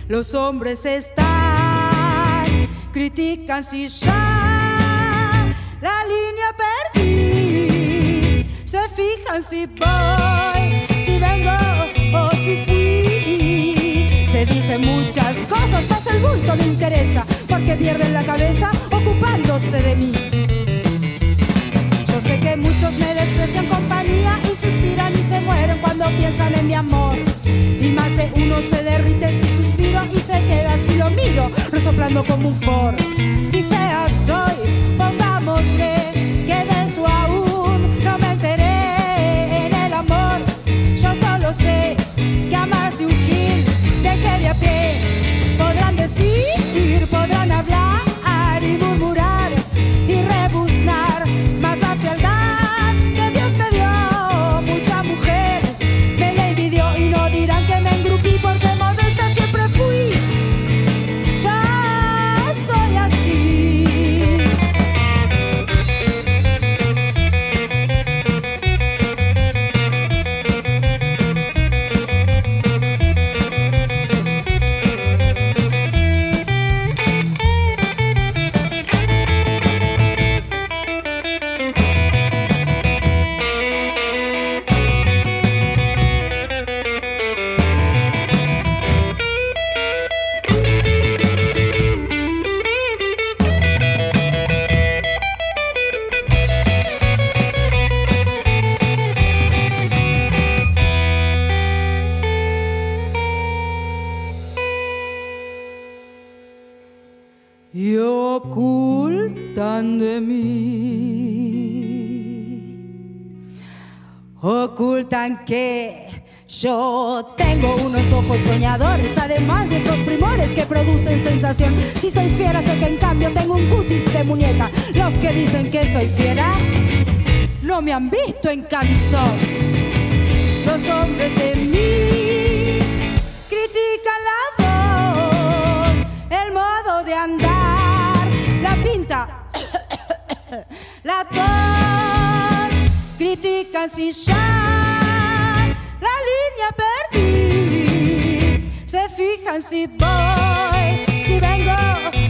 los hombres están, critican si ya la línea perdí, se fijan si voy, si vengo o si fui. Se dicen muchas cosas, pasa el bulto, no interesa, porque pierden la cabeza ocupándose de mí. Yo sé que muchos me desprecian compañía y suspiran y se mueren cuando piensan en mi amor. Y más de uno se derrite si suspiro y se queda si lo miro, resoplando como un for. Más de un gil deje de a pie. Podrán decir, podrán hablar yo tengo unos ojos soñadores, además de otros primores que producen sensación. Si soy fiera, sé que en cambio tengo un cutis de muñeca. Los que dicen que soy fiera no me han visto en camisón. Los hombres de mí critican la voz, el modo de andar, la pinta, la tos, critican si ya Se fijan si voy, si vengo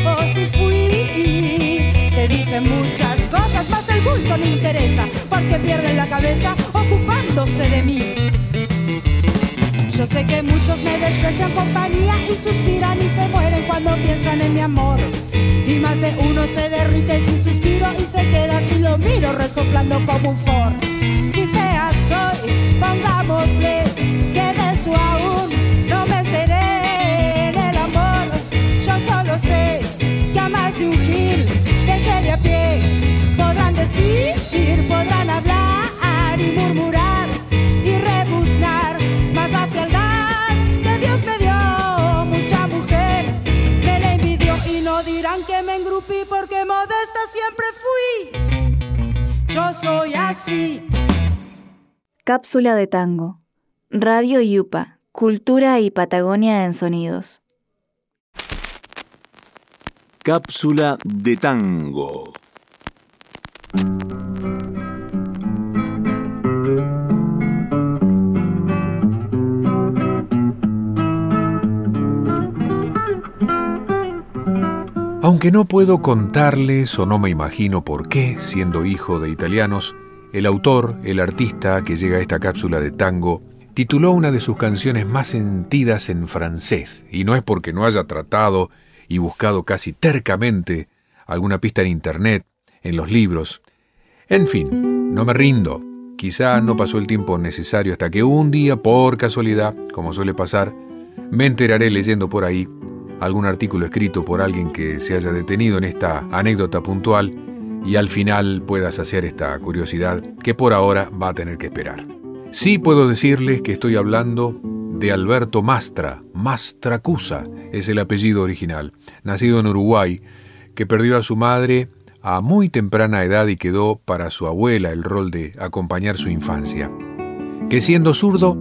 o si fui. Se dicen muchas cosas, más el bulto me interesa, porque pierden la cabeza ocupándose de mí. Yo sé que muchos me desprecian compañía y suspiran y se mueren cuando piensan en mi amor. Y más de uno se derrite sin suspiro y se queda si lo miro resoplando como un for. Si fea soy, pongámosle Yo soy así. Cápsula de tango. Radio Yupa. Cultura y Patagonia en sonidos. Cápsula de tango. Aunque no puedo contarles o no me imagino por qué, siendo hijo de italianos, el autor, el artista que llega a esta cápsula de tango, tituló una de sus canciones más sentidas en francés, y no es porque no haya tratado y buscado casi tercamente alguna pista en internet, en los libros. En fin, no me rindo. Quizá no pasó el tiempo necesario hasta que un día, por casualidad, como suele pasar, me enteraré leyendo por ahí algún artículo escrito por alguien que se haya detenido en esta anécdota puntual y al final pueda saciar esta curiosidad que por ahora va a tener que esperar. Sí puedo decirles que estoy hablando de Alberto Mastra, Mastracusa es el apellido original, nacido en Uruguay, que perdió a su madre a muy temprana edad y quedó para su abuela el rol de acompañar su infancia. Que siendo zurdo,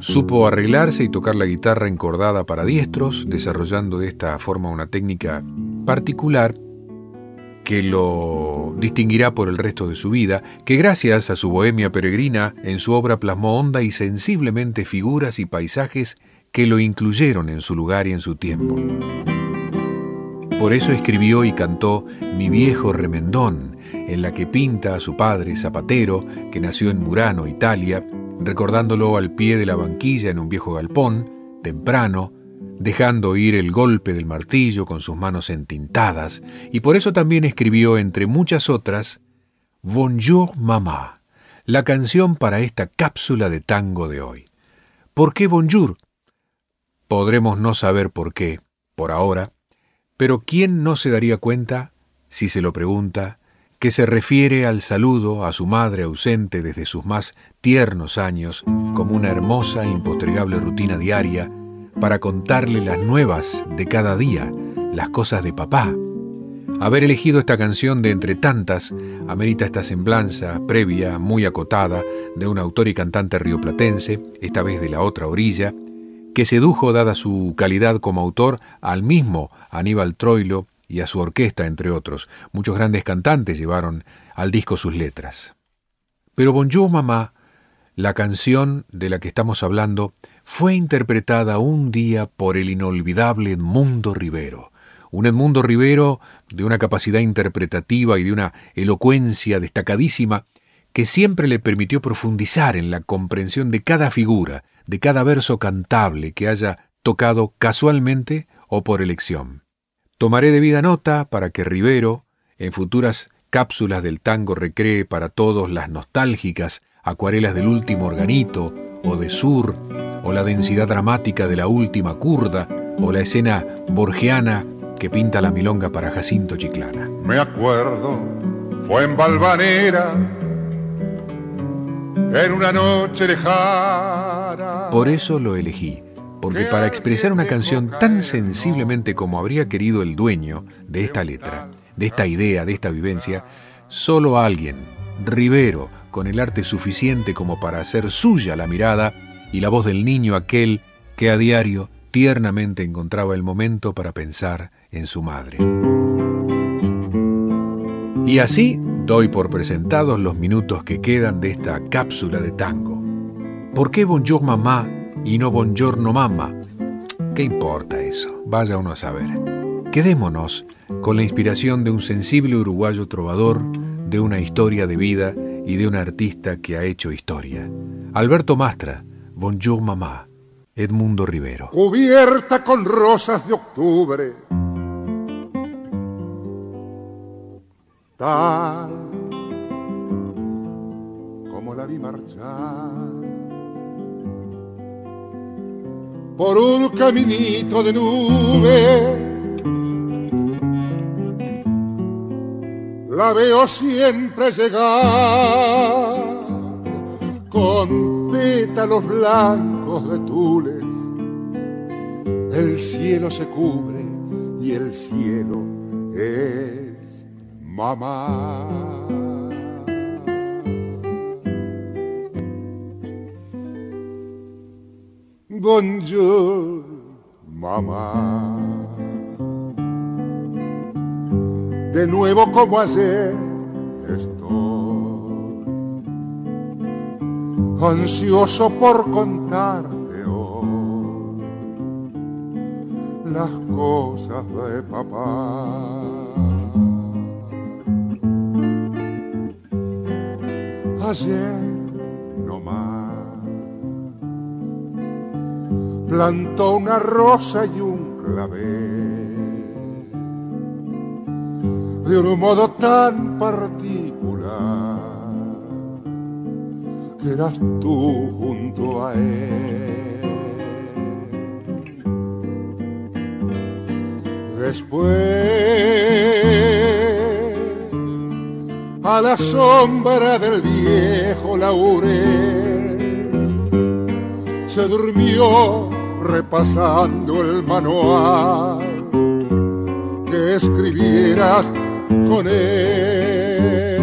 supo arreglarse y tocar la guitarra encordada para diestros, desarrollando de esta forma una técnica particular que lo distinguirá por el resto de su vida, que gracias a su bohemia peregrina en su obra plasmó honda y sensiblemente figuras y paisajes que lo incluyeron en su lugar y en su tiempo. Por eso escribió y cantó Mi viejo remendón, en la que pinta a su padre zapatero, que nació en Murano, Italia, recordándolo al pie de la banquilla en un viejo galpón, temprano, dejando oír el golpe del martillo con sus manos entintadas, y por eso también escribió, entre muchas otras, Bonjour Mamá, la canción para esta cápsula de tango de hoy. ¿Por qué Bonjour? Podremos no saber por qué, por ahora, pero ¿quién no se daría cuenta, si se lo pregunta, que se refiere al saludo a su madre ausente desde sus más tiernos años como una hermosa e impostergable rutina diaria para contarle las nuevas de cada día, las cosas de papá? Haber elegido esta canción de entre tantas amerita esta semblanza previa, muy acotada, de un autor y cantante rioplatense, esta vez de la otra orilla, que sedujo, dada su calidad como autor, al mismo Aníbal Troilo y a su orquesta, entre otros. Muchos grandes cantantes llevaron al disco sus letras. Pero Bonjour Mamá, la canción de la que estamos hablando, fue interpretada un día por el inolvidable Edmundo Rivero. Un Edmundo Rivero de una capacidad interpretativa y de una elocuencia destacadísima que siempre le permitió profundizar en la comprensión de cada figura, de cada verso cantable que haya tocado casualmente o por elección. Tomaré debida nota para que Rivero, en futuras cápsulas del tango, recree para todos las nostálgicas acuarelas del último organito, o de Sur, o la densidad dramática de la última curda, o la escena borgiana que pinta la milonga para Jacinto Chiclana. Me acuerdo, fue en Valvanera en una noche lejana. Por eso lo elegí, porque para expresar una canción tan sensiblemente como habría querido el dueño de esta letra, de esta idea, de esta vivencia, solo alguien, Rivero, con el arte suficiente como para hacer suya la mirada y la voz del niño aquel que a diario tiernamente encontraba el momento para pensar en su madre. Y así doy por presentados los minutos que quedan de esta cápsula de tango. ¿Por qué bonjour mamá y no no mamá? ¿Qué importa eso? Vaya uno a saber. Quedémonos con la inspiración de un sensible uruguayo trovador, de una historia de vida y de un artista que ha hecho historia. Alberto Mastra, Bonjour Mamá, Edmundo Rivero. Cubierta con rosas de octubre, tal como la vi marchar por un caminito de nube la veo siempre llegar con pétalos blancos de tules. El cielo se cubre y el cielo es mamá. Bonjour, mamá. de nuevo como ayer estoy ansioso por contarte hoy las cosas de papá. Ayer no más plantó una rosa y un clavel de un modo tan particular que eras tú junto a él. Después, a la sombra del viejo laurel, se durmió repasando el manual que escribieras con él.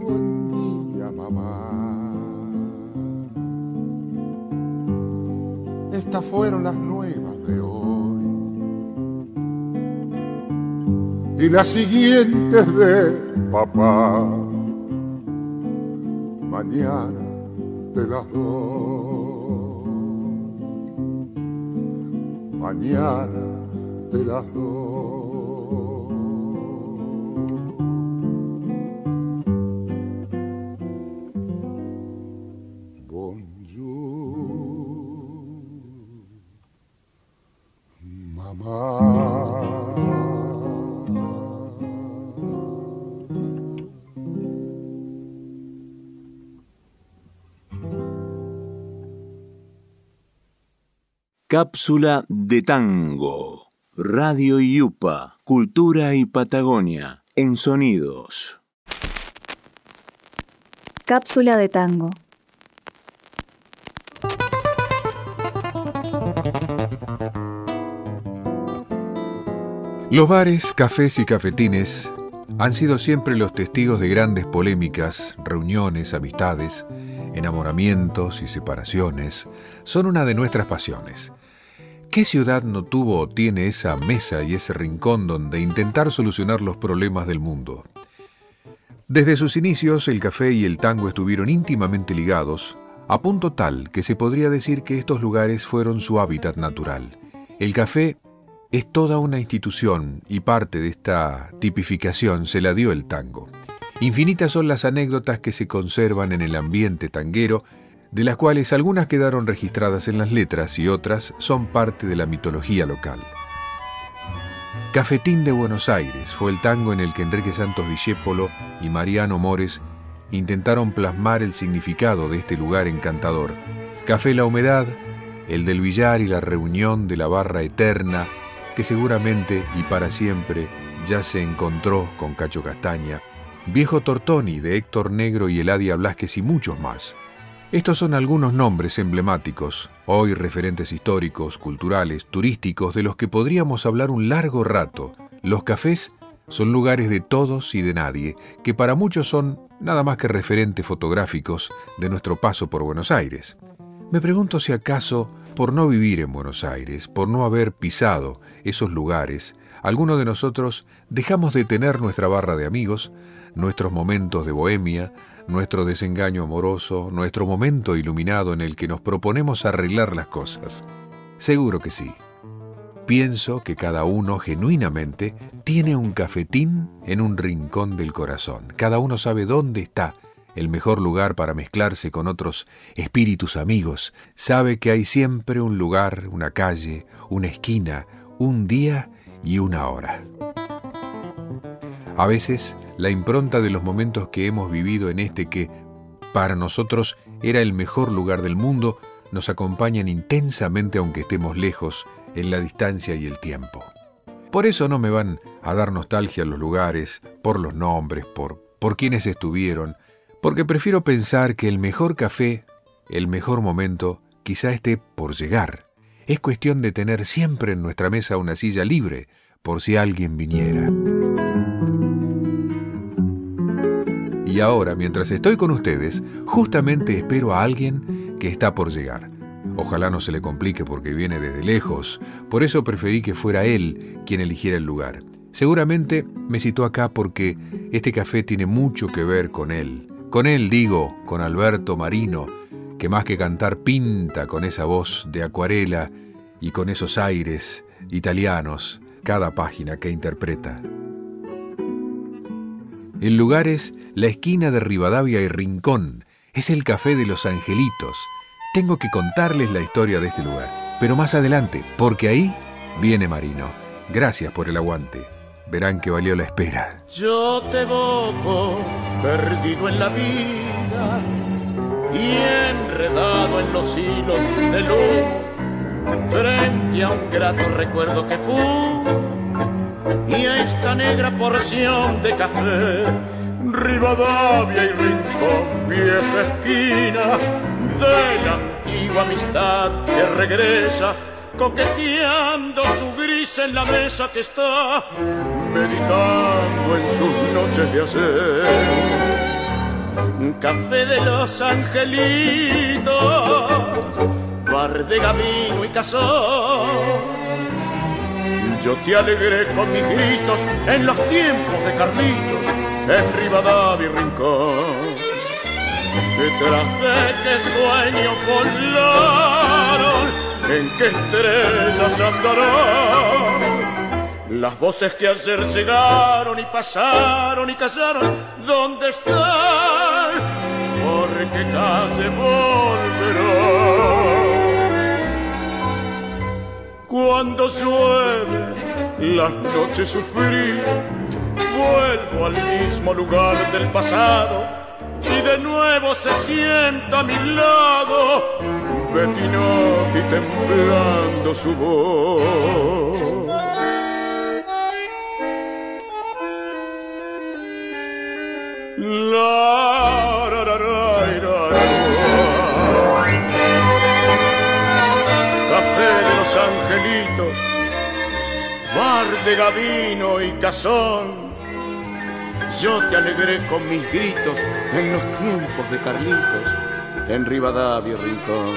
Buen día, mamá. Estas fueron las nuevas de hoy. Y las siguientes de papá. Mañana te las doy. mañana de las dos. Bonjour, mamá. Cápsula de tango. Radio Yupa, Cultura y Patagonia, en sonidos. Cápsula de tango. Los bares, cafés y cafetines han sido siempre los testigos de grandes polémicas, reuniones, amistades, enamoramientos y separaciones. Son una de nuestras pasiones. ¿Qué ciudad no tuvo o tiene esa mesa y ese rincón donde intentar solucionar los problemas del mundo? Desde sus inicios, el café y el tango estuvieron íntimamente ligados, a punto tal que se podría decir que estos lugares fueron su hábitat natural. El café es toda una institución y parte de esta tipificación se la dio el tango. Infinitas son las anécdotas que se conservan en el ambiente tanguero de las cuales algunas quedaron registradas en las letras y otras son parte de la mitología local. Cafetín de Buenos Aires fue el tango en el que Enrique Santos Discépolo y Mariano Mores intentaron plasmar el significado de este lugar encantador. Café La Humedad, el del billar y la reunión de la barra eterna, que seguramente y para siempre ya se encontró con Cacho Castaña, Viejo Tortoni de Héctor Negro y Eladia Blasquez y muchos más. Estos son algunos nombres emblemáticos, hoy referentes históricos, culturales, turísticos, de los que podríamos hablar un largo rato. Los cafés son lugares de todos y de nadie, que para muchos son nada más que referentes fotográficos de nuestro paso por Buenos Aires. Me pregunto si acaso, por no vivir en Buenos Aires, por no haber pisado esos lugares, alguno de nosotros dejamos de tener nuestra barra de amigos, nuestros momentos de bohemia, nuestro desengaño amoroso, nuestro momento iluminado en el que nos proponemos arreglar las cosas. Seguro que sí. Pienso que cada uno genuinamente tiene un cafetín en un rincón del corazón. Cada uno sabe dónde está el mejor lugar para mezclarse con otros espíritus amigos. Sabe que hay siempre un lugar, una calle, una esquina, un día y una hora. A veces, la impronta de los momentos que hemos vivido en este que, para nosotros, era el mejor lugar del mundo, nos acompañan intensamente aunque estemos lejos, en la distancia y el tiempo. Por eso no me van a dar nostalgia los lugares, por los nombres, por, por quienes estuvieron, porque prefiero pensar que el mejor café, el mejor momento, quizá esté por llegar. Es cuestión de tener siempre en nuestra mesa una silla libre, por si alguien viniera. Y ahora, mientras estoy con ustedes, justamente espero a alguien que está por llegar. Ojalá no se le complique porque viene desde lejos, por eso preferí que fuera él quien eligiera el lugar. Seguramente me citó acá porque este café tiene mucho que ver con él. Con él digo, con Alberto Marino, que más que cantar pinta con esa voz de acuarela y con esos aires italianos cada página que interpreta. El lugar es la esquina de Rivadavia y Rincón. Es el Café de los Angelitos. Tengo que contarles la historia de este lugar, pero más adelante, porque ahí viene Marino. Gracias por el aguante. Verán que valió la espera. Yo te evoco, perdido en la vida y enredado en los hilos de luz, frente a un grato recuerdo que fue y a esta negra porción de café. Rivadavia y rincón, vieja esquina de la antigua amistad que regresa, coqueteando su gris en la mesa que está, meditando en sus noches de hacer. Café de los angelitos, bar de gabino y cazón yo te alegré con mis gritos en los tiempos de Carlitos, en Rivadavia y Rincón. Detrás de qué sueño volaron, en qué estrellas andarán. Las voces que ayer llegaron y pasaron y callaron, ¿dónde están? ¿Por qué calle volverán? Cuando llueve, las noches sufrí, vuelvo al mismo lugar del pasado y de nuevo se sienta a mi lado Bettinotti temblando su voz. La, de gavino y cazón. Yo te alegré con mis gritos en los tiempos de Carlitos, en Rivadavia y Rincón.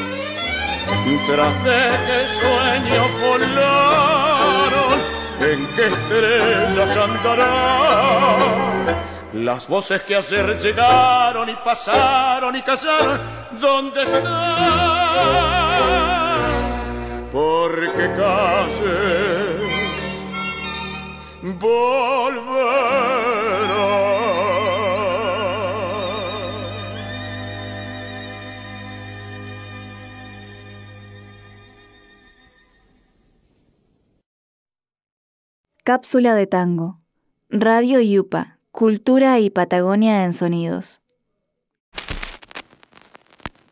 Tras de qué sueños volaron, en qué estrellas andarán. Las voces que ayer llegaron y pasaron y callaron, ¿dónde están? porque volverá. Cápsula de tango. Radio Yupa. Cultura y Patagonia en sonidos.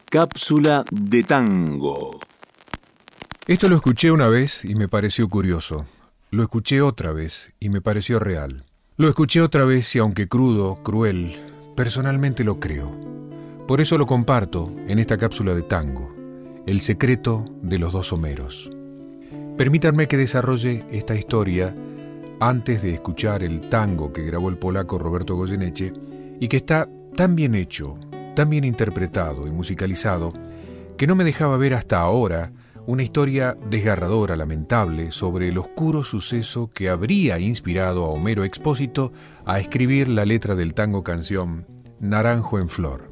Cápsula de tango. Esto lo escuché una vez y me pareció curioso. Lo escuché otra vez y me pareció real. Lo escuché otra vez y aunque crudo, cruel, personalmente lo creo. Por eso lo comparto en esta cápsula de tango, El secreto de los dos Homeros. Permítanme que desarrolle esta historia antes de escuchar el tango que grabó el polaco Roberto Goyeneche y que está tan bien hecho, tan bien interpretado y musicalizado, que no me dejaba ver hasta ahora una historia desgarradora, lamentable, sobre el oscuro suceso que habría inspirado a Homero Expósito a escribir la letra del tango canción Naranjo en Flor.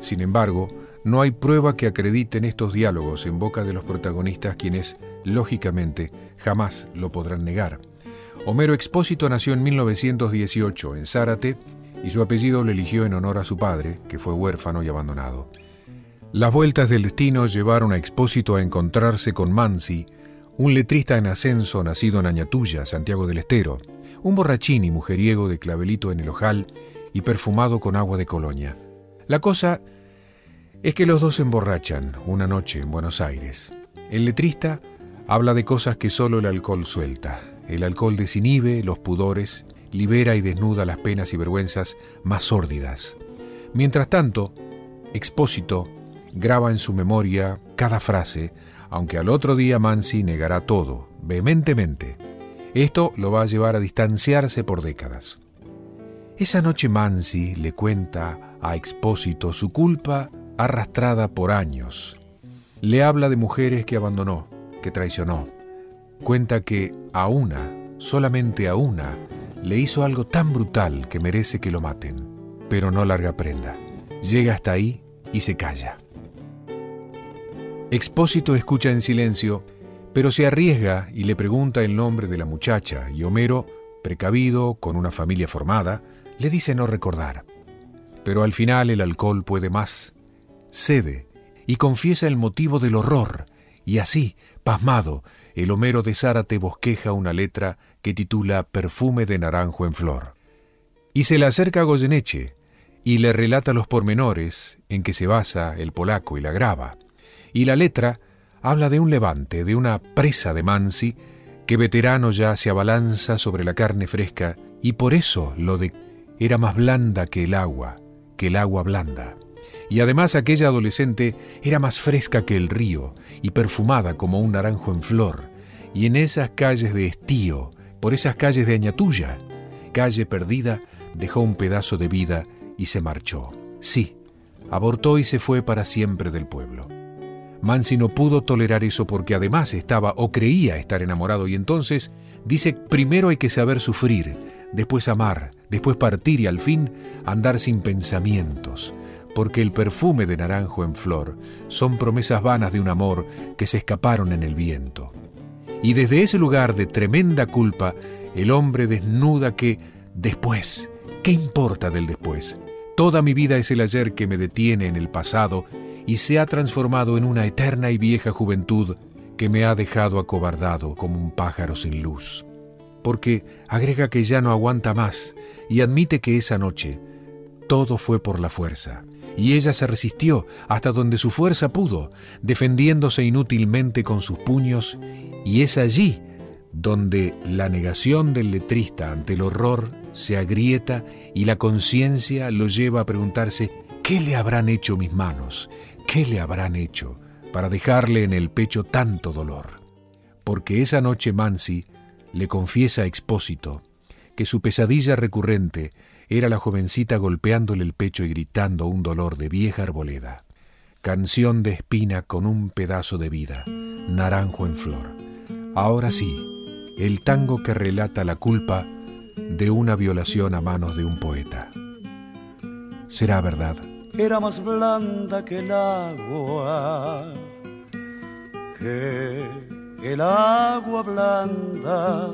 Sin embargo, no hay prueba que acrediten estos diálogos en boca de los protagonistas quienes, lógicamente, jamás lo podrán negar. Homero Expósito nació en 1918 en Zárate y su apellido lo eligió en honor a su padre, que fue huérfano y abandonado. Las vueltas del destino llevaron a Expósito a encontrarse con Mansi, un letrista en ascenso nacido en Añatuya, Santiago del Estero, un borrachín y mujeriego de clavelito en el ojal y perfumado con agua de colonia. La cosa es que los dos se emborrachan una noche en Buenos Aires. El letrista habla de cosas que solo el alcohol suelta. El alcohol desinhibe los pudores, libera y desnuda las penas y vergüenzas más sórdidas. Mientras tanto, Expósito graba en su memoria cada frase, aunque al otro día Mansi negará todo, vehementemente. Esto lo va a llevar a distanciarse por décadas. Esa noche Mansi le cuenta a Expósito su culpa arrastrada por años. Le habla de mujeres que abandonó, que traicionó. Cuenta que a una, solamente a una, le hizo algo tan brutal que merece que lo maten, pero no larga prenda. Llega hasta ahí y se calla. Expósito escucha en silencio, pero se arriesga y le pregunta el nombre de la muchacha, y Homero, precavido, con una familia formada, le dice no recordar. Pero al final el alcohol puede más. Cede y confiesa el motivo del horror, y así, pasmado, el Homero de Zárate bosqueja una letra que titula Perfume de naranjo en flor. Y se le acerca a Goyeneche y le relata los pormenores en que se basa el polaco y la graba. Y la letra habla de un levante, de una presa de Mansi, que veterano ya se abalanza sobre la carne fresca, y por eso lo de era más blanda que el agua, que el agua blanda. Y además aquella adolescente era más fresca que el río, y perfumada como un naranjo en flor, y en esas calles de estío, por esas calles de Añatuya, calle perdida, dejó un pedazo de vida y se marchó. Sí, abortó y se fue para siempre del pueblo. Mansi no pudo tolerar eso porque además estaba o creía estar enamorado y entonces dice primero hay que saber sufrir, después amar, después partir y al fin andar sin pensamientos, porque el perfume de naranjo en flor son promesas vanas de un amor que se escaparon en el viento. Y desde ese lugar de tremenda culpa, el hombre desnuda que después, ¿qué importa del después? Toda mi vida es el ayer que me detiene en el pasado y se ha transformado en una eterna y vieja juventud que me ha dejado acobardado como un pájaro sin luz. Porque agrega que ya no aguanta más y admite que esa noche todo fue por la fuerza, y ella se resistió hasta donde su fuerza pudo, defendiéndose inútilmente con sus puños, y es allí donde la negación del letrista ante el horror se agrieta y la conciencia lo lleva a preguntarse ¿qué le habrán hecho mis manos? ¿Qué le habrán hecho para dejarle en el pecho tanto dolor? Porque esa noche Mansi le confiesa a Expósito que su pesadilla recurrente era la jovencita golpeándole el pecho y gritando un dolor de vieja arboleda. Canción de espina con un pedazo de vida, naranjo en flor. Ahora sí, el tango que relata la culpa de una violación a manos de un poeta. ¿Será verdad? Era más blanda que el agua, que el agua blanda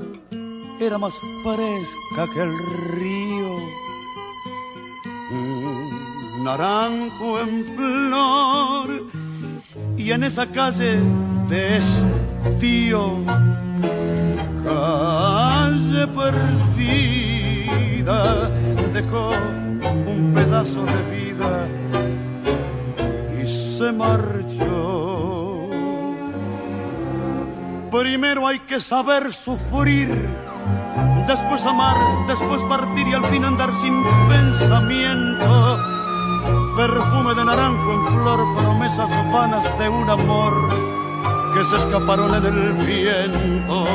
era más fresca que el río. Un naranjo en flor y en esa calle de estío, calle perdida, dejó un pedazo de vida y se marchó. Primero hay que saber sufrir, después amar, después partir y al fin andar sin pensamiento. Perfume de naranjo en flor, promesas vanas de un amor que se escaparon en el viento.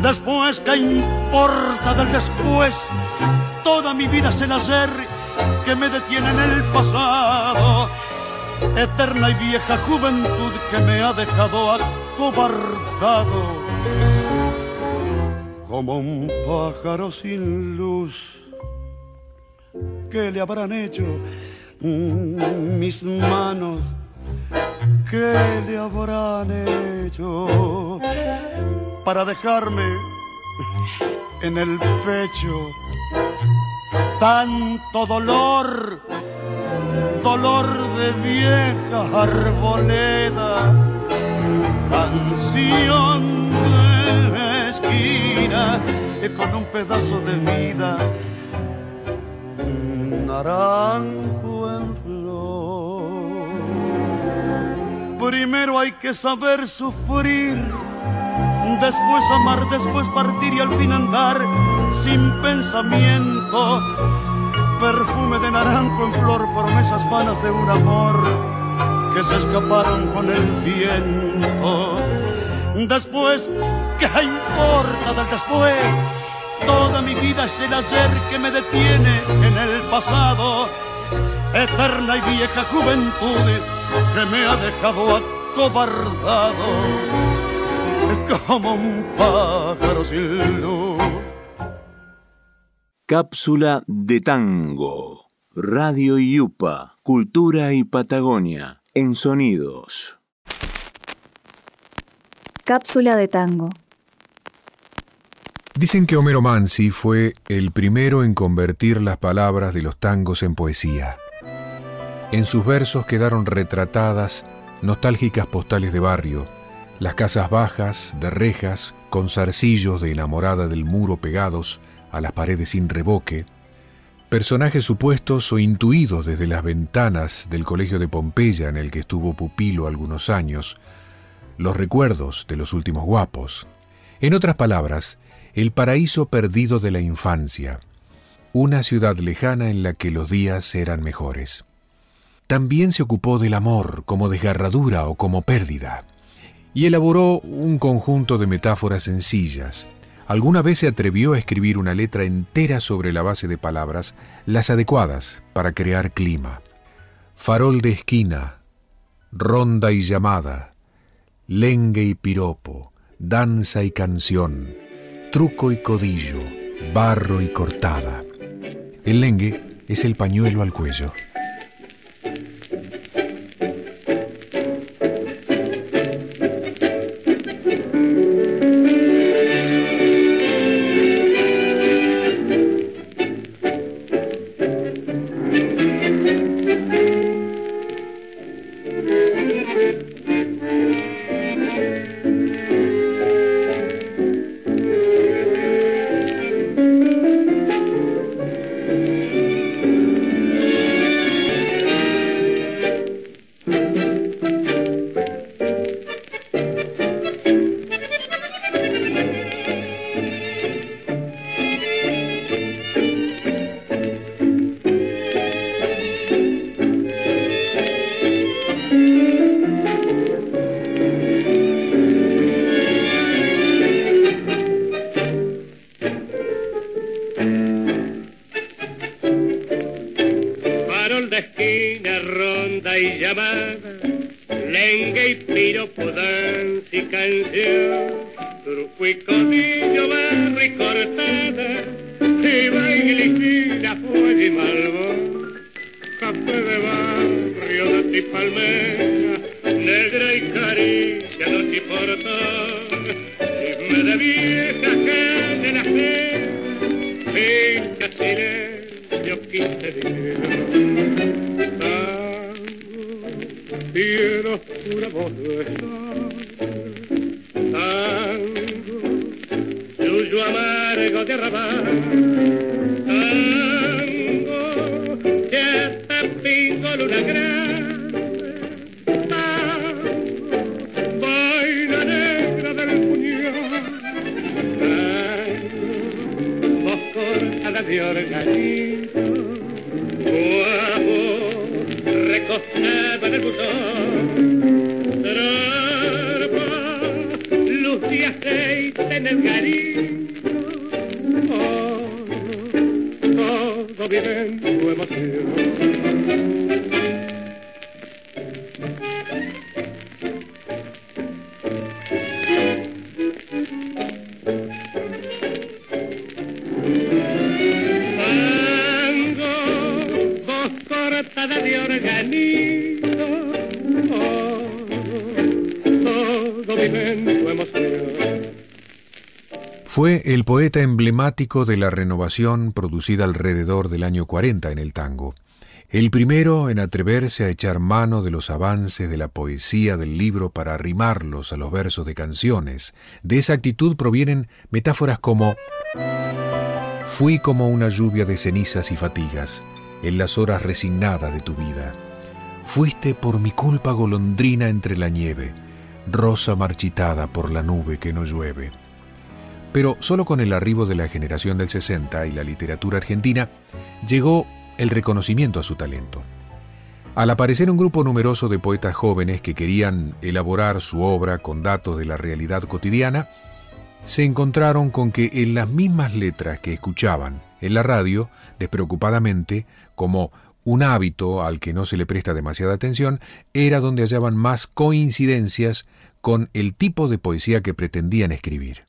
Después, ¿qué importa del después? Toda mi vida es el hacer que me detiene en el pasado. Eterna y vieja juventud que me ha dejado acobardado. Como un pájaro sin luz. ¿Qué le habrán hecho mis manos? ¿Qué le habrán hecho para dejarme en el pecho tanto dolor? Dolor de vieja arboleda, canción de esquina con un pedazo de vida, naranjo en Primero hay que saber sufrir, después amar, después partir y al fin andar sin pensamiento. Perfume de naranjo en flor, promesas vanas de un amor que se escaparon con el viento. Después, ¿qué importa del después? Toda mi vida es el hacer que me detiene en el pasado. Eterna y vieja juventud que me ha dejado acobardado como un pájaro sin luz. Cápsula de tango. Radio Yupa, Cultura y Patagonia, en sonidos. Cápsula de tango. Dicen que Homero Mansi fue el primero en convertir las palabras de los tangos en poesía. En sus versos quedaron retratadas nostálgicas postales de barrio, las casas bajas, de rejas, con zarcillos de enamorada del muro pegados a las paredes sin revoque, personajes supuestos o intuidos desde las ventanas del colegio de Pompeya en el que estuvo pupilo algunos años, los recuerdos de los últimos guapos. En otras palabras, el paraíso perdido de la infancia, una ciudad lejana en la que los días eran mejores. También se ocupó del amor como desgarradura o como pérdida, y elaboró un conjunto de metáforas sencillas. Alguna vez se atrevió a escribir una letra entera sobre la base de palabras, las adecuadas para crear clima. Farol de esquina, ronda y llamada, lengue y piropo, danza y canción, truco y codillo, barro y cortada. El lengue es el pañuelo al cuello. De la renovación producida alrededor del año 40 en el tango. El primero en atreverse a echar mano de los avances de la poesía del libro para arrimarlos a los versos de canciones. De esa actitud provienen metáforas como Fui como una lluvia de cenizas y fatigas en las horas resignadas de tu vida. Fuiste por mi culpa golondrina entre la nieve, rosa marchitada por la nube que no llueve. Pero solo con el arribo de la generación del 60 y la literatura argentina llegó el reconocimiento a su talento. Al aparecer un grupo numeroso de poetas jóvenes que querían elaborar su obra con datos de la realidad cotidiana, se encontraron con que en las mismas letras que escuchaban en la radio, despreocupadamente, como un hábito al que no se le presta demasiada atención, era donde hallaban más coincidencias con el tipo de poesía que pretendían escribir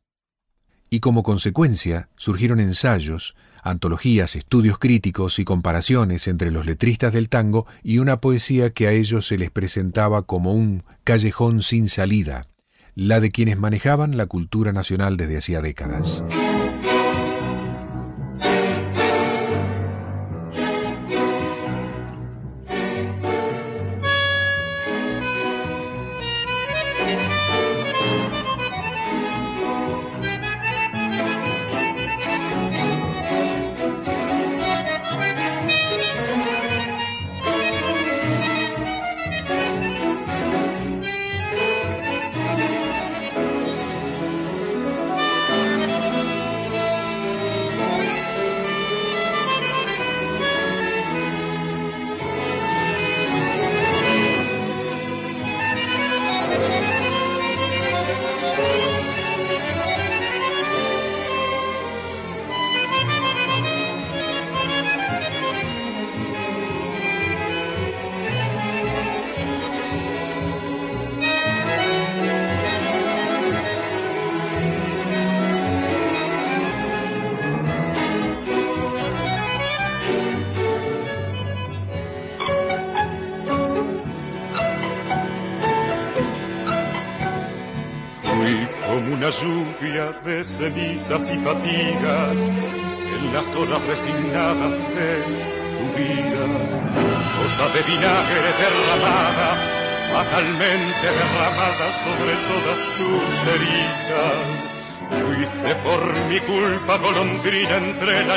y como consecuencia surgieron ensayos, antologías, estudios críticos y comparaciones entre los letristas del tango y una poesía que a ellos se les presentaba como un callejón sin salida, la de quienes manejaban la cultura nacional desde hacía décadas.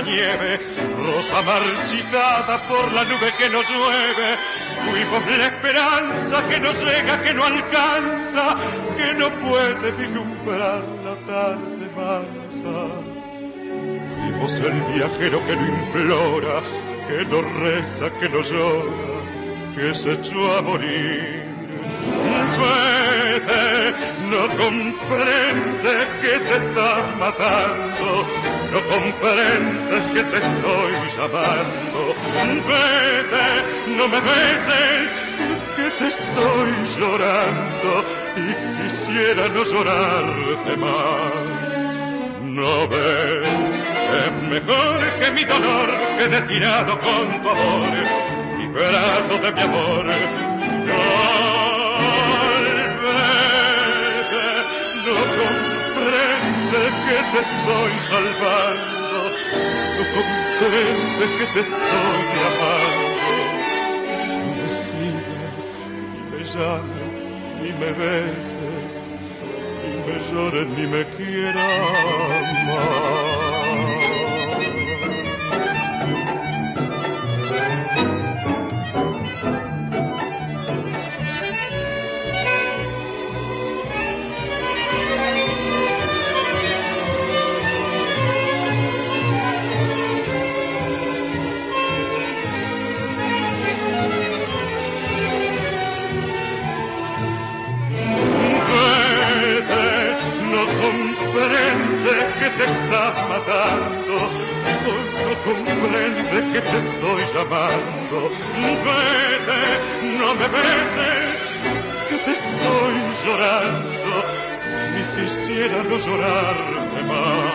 Nieve, rosa marchitada por la nube que no llueve. Fuimos la esperanza que no llega, que no alcanza, que no puede vislumbrar la tarde mansa. Fuimos el viajero que no implora, que no reza, que no llora, que se echó a morir. Vete, no comprende que te estás matando, no comprendes que te estoy llamando. Vete, no me beses, que te estoy llorando y quisiera no llorarte más. No ves, es mejor que mi dolor quede tirado con tu amor, liberado de mi amor. Te estoy salvando, no comprendes que te estoy amando. No me sigas, ni me llames, ni me beses, ni me llores, ni me quieras más. que te estás matando, no, no comprendes que te estoy llamando. Vete, no me beses, que te estoy llorando, ni quisiera no llorarme más.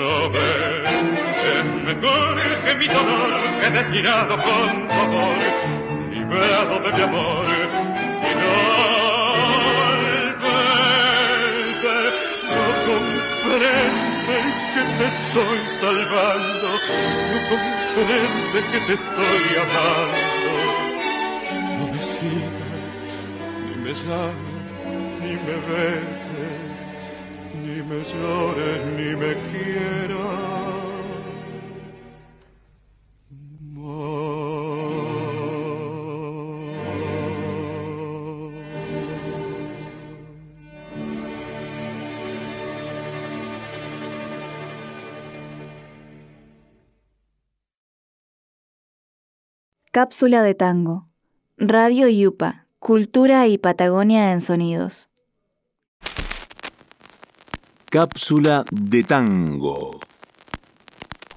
No ves, es mejor que mi dolor quede tirado con dolor, liberado de mi amor te estoy salvando, no comprende que te estoy amando. No me sigas, ni me llames, ni me beses, ni me llores, ni me quieras. Cápsula de tango. Radio Yupa. Cultura y Patagonia en sonidos. Cápsula de tango.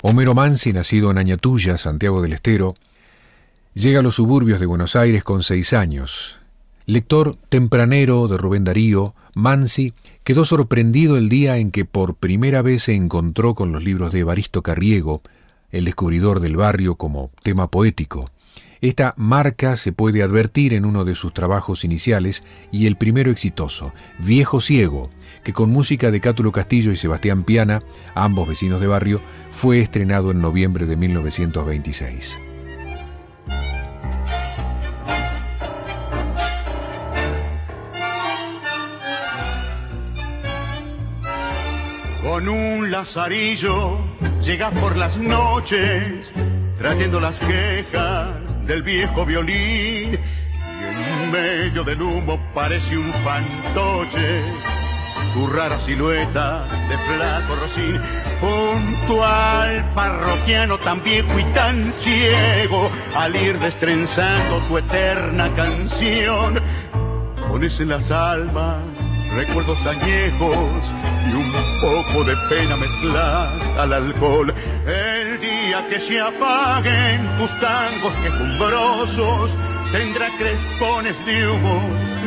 Homero Mansi, nacido en Añatuya, Santiago del Estero, llega a los suburbios de Buenos Aires con seis años. Lector tempranero de Rubén Darío, Mansi quedó sorprendido el día en que por primera vez se encontró con los libros de Evaristo Carriego, el descubridor del barrio como tema poético. Esta marca se puede advertir en uno de sus trabajos iniciales y el primero exitoso, Viejo Ciego, que con música de Cátulo Castillo y Sebastián Piana, ambos vecinos de barrio, fue estrenado en noviembre de 1926. Con un lazarillo llega por las noches trayendo las quejas del viejo violín y en medio del humo parece un fantoche. Tu rara silueta de flaco rocín junto al parroquiano tan viejo y tan ciego al ir destrenzando tu eterna canción pones en las almas recuerdos añejos y un poco de pena mezclas al alcohol. El día que se apaguen tus tangos quejumbrosos, tendrá crespones de humo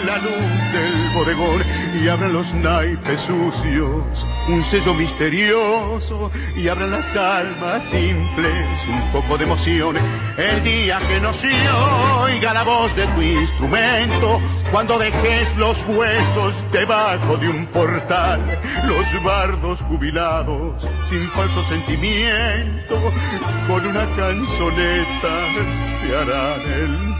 la luz del bodegón y abran los naipes sucios un sello misterioso y abran las almas simples un poco de emoción. El día que no se oiga la voz de tu instrumento cuando dejes los huesos debajo de un portal los bardos jubilados sin falso sentimiento con una canzoneta te harán el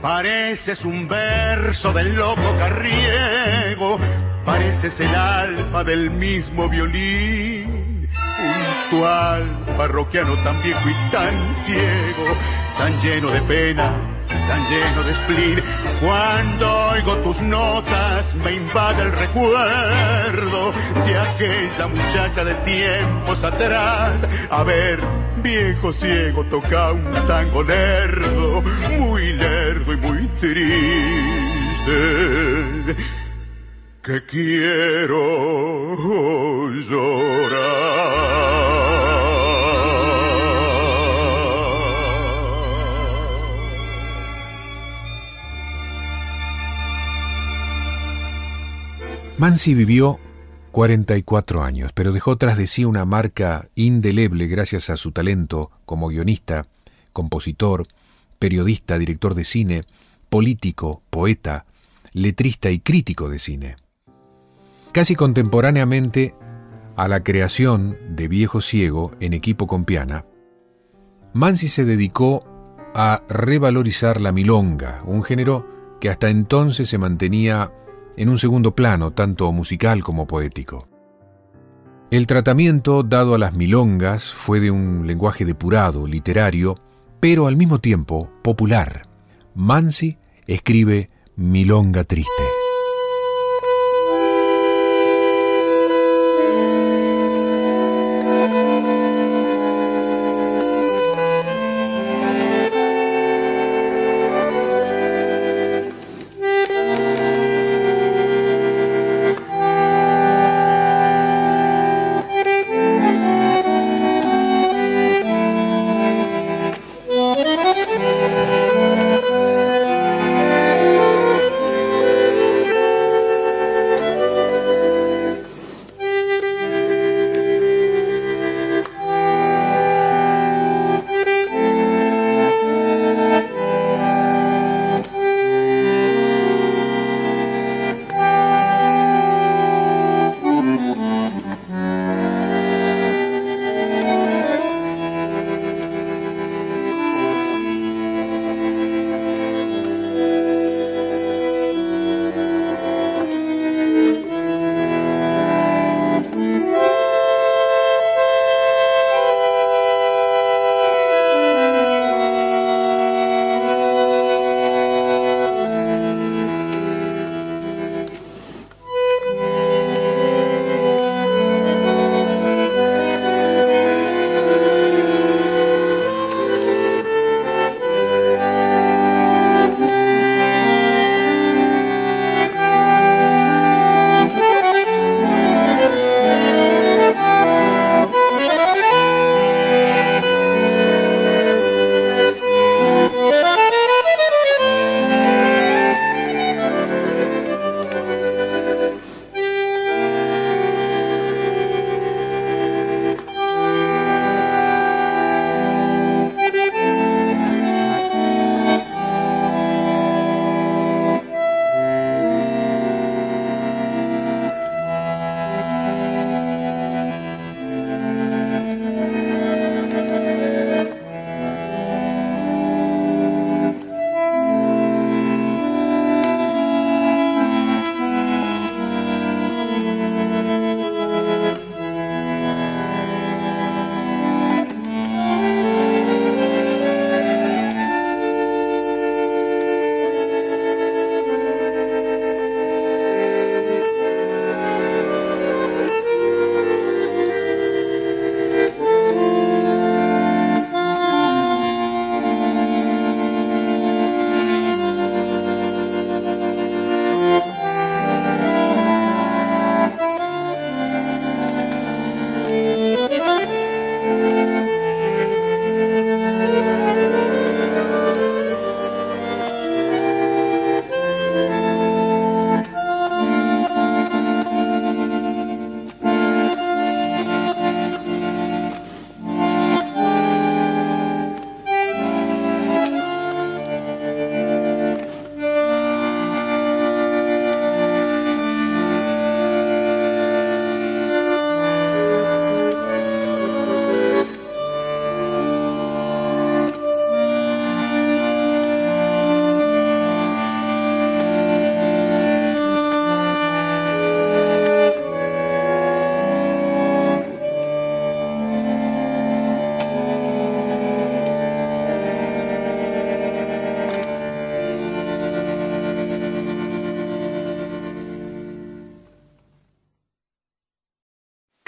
Pareces un verso del loco carriego, pareces el alfa del mismo violín, puntual, parroquiano tan viejo y tan ciego, tan lleno de pena, tan lleno de spleen. Cuando oigo tus notas me invade el recuerdo de aquella muchacha de tiempos atrás. A ver, viejo ciego toca un tango lerdo, muy lerdo y muy triste, que quiero llorar. Mansi vivió 44 años, pero dejó tras de sí una marca indeleble gracias a su talento como guionista, compositor, periodista, director de cine, político, poeta, letrista y crítico de cine. Casi contemporáneamente a la creación de Viejo Ciego en equipo con Piana, Mansi se dedicó a revalorizar la milonga, un género que hasta entonces se mantenía en un segundo plano, tanto musical como poético. El tratamiento dado a las milongas fue de un lenguaje depurado, literario, pero al mismo tiempo popular. Mansi escribe Milonga Triste.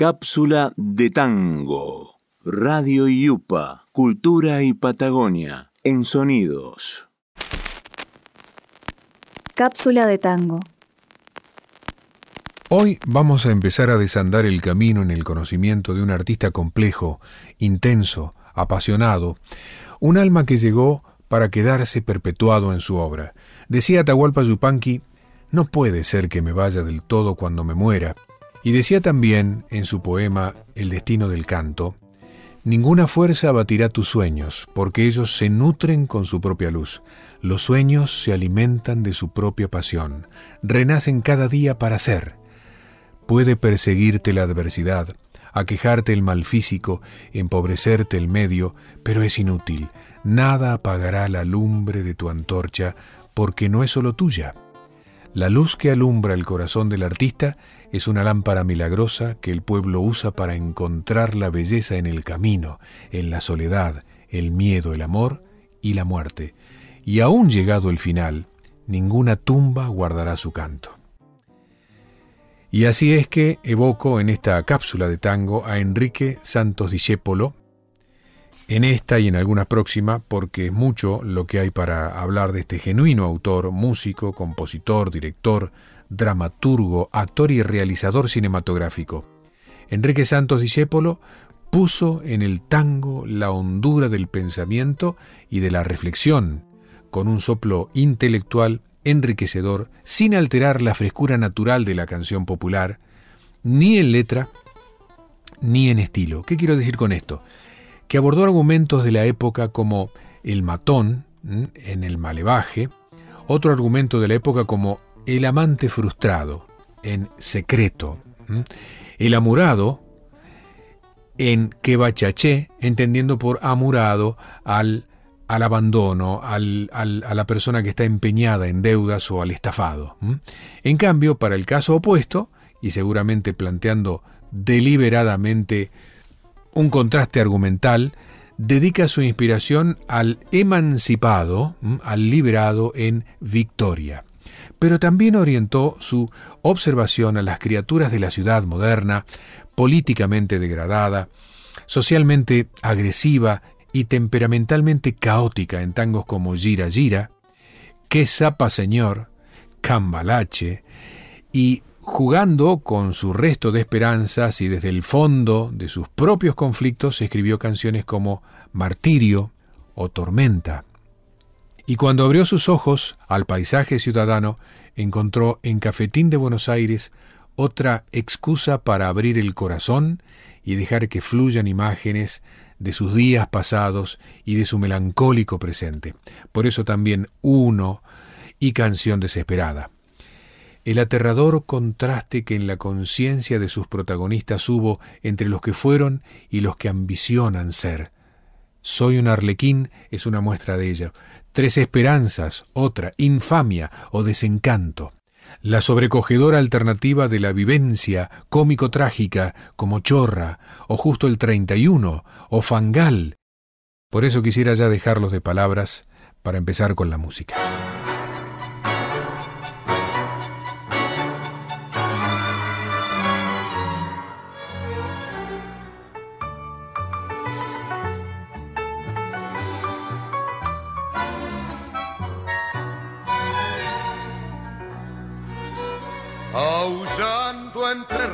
Cápsula de tango. Radio Yupa, Cultura y Patagonia, en sonidos. Cápsula de tango. Hoy vamos a empezar a desandar el camino en el conocimiento de un artista complejo, intenso, apasionado, un alma que llegó para quedarse perpetuado en su obra. Decía Atahualpa Yupanqui, no puede ser que me vaya del todo cuando me muera. Y decía también en su poema El destino del canto, Ninguna fuerza abatirá tus sueños, porque ellos se nutren con su propia luz. Los sueños se alimentan de su propia pasión, renacen cada día para ser. Puede perseguirte la adversidad, aquejarte el mal físico, empobrecerte el medio, pero es inútil. Nada apagará la lumbre de tu antorcha, porque no es solo tuya. La luz que alumbra el corazón del artista es una lámpara milagrosa que el pueblo usa para encontrar la belleza en el camino, en la soledad, el miedo, el amor y la muerte. Y aún llegado el final, ninguna tumba guardará su canto. Y así es que evoco en esta cápsula de tango a Enrique Santos Discépolo, en esta y en alguna próxima, porque es mucho lo que hay para hablar de este genuino autor, músico, compositor, director, dramaturgo, actor y realizador cinematográfico. Enrique Santos Discépolo puso en el tango la hondura del pensamiento y de la reflexión, con un soplo intelectual enriquecedor, sin alterar la frescura natural de la canción popular, ni en letra, ni en estilo. ¿Qué quiero decir con esto? Que abordó argumentos de la época como el matón, en el malevaje, otro argumento de la época como el amante frustrado, en secreto. El amurado, en quebachaché, entendiendo por amurado al, al abandono, al, a la persona que está empeñada en deudas o al estafado. En cambio, para el caso opuesto, y seguramente planteando deliberadamente un contraste argumental, dedica su inspiración al emancipado, al liberado en Victoria pero también orientó su observación a las criaturas de la ciudad moderna, políticamente degradada, socialmente agresiva y temperamentalmente caótica en tangos como Gira Gira, Que Zapa Señor, Cambalache, y jugando con su resto de esperanzas y desde el fondo de sus propios conflictos escribió canciones como Martirio o Tormenta. Y cuando abrió sus ojos al paisaje ciudadano, encontró en Cafetín de Buenos Aires otra excusa para abrir el corazón y dejar que fluyan imágenes de sus días pasados y de su melancólico presente. Por eso también uno y canción desesperada. El aterrador contraste que en la conciencia de sus protagonistas hubo entre los que fueron y los que ambicionan ser. Soy un arlequín es una muestra de ello. Tres esperanzas, otra, infamia o desencanto. La sobrecogedora alternativa de la vivencia cómico-trágica como Chorra, o justo el 31, o Fangal. Por eso quisiera ya dejarlos de palabras para empezar con la música.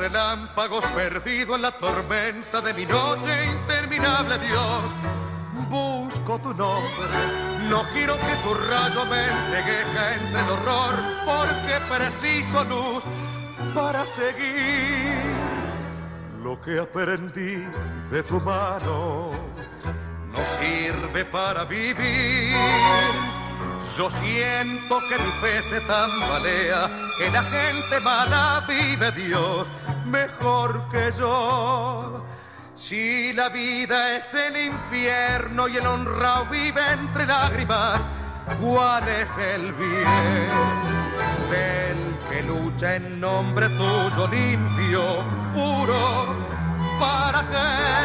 Relámpagos, perdido en la tormenta de mi noche interminable, Dios. Busco tu nombre, no quiero que tu rayo me ensegueje entre el horror, porque preciso luz para seguir lo que aprendí de tu mano. No sirve para vivir yo siento que mi fe se tambalea, que la gente mala vive Dios mejor que yo. Si la vida es el infierno y el honrado vive entre lágrimas, ¿cuál es el bien del que lucha en nombre tuyo limpio, puro? ¿Para qué?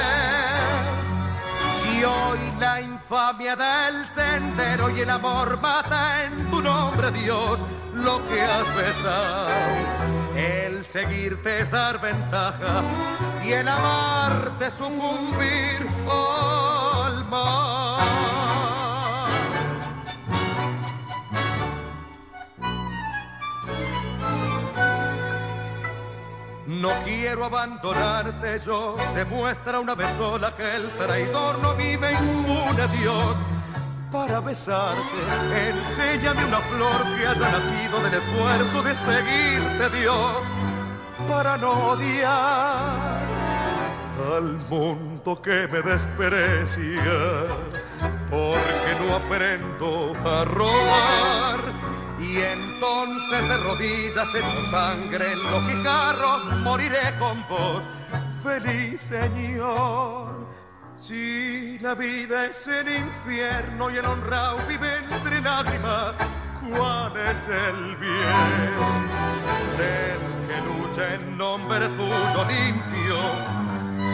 Y hoy la infamia del sendero y el amor mata en tu nombre, Dios, lo que has besado. Seguirte es dar ventaja y el amarte sucumbir al mar. No quiero abandonarte, yo demuestra una vez sola que el traidor no vive impune, Dios. Para besarte, enséñame una flor que haya nacido del esfuerzo de seguirte, Dios. Para no odiar al mundo que me desprecia, porque no aprendo a robar y entonces de rodillas en tu sangre, en los guijarros, moriré con vos. Feliz Señor, si la vida es el infierno y el honrado vive entre lágrimas, ¿cuál es el bien? El que lucha en nombre tuyo limpio,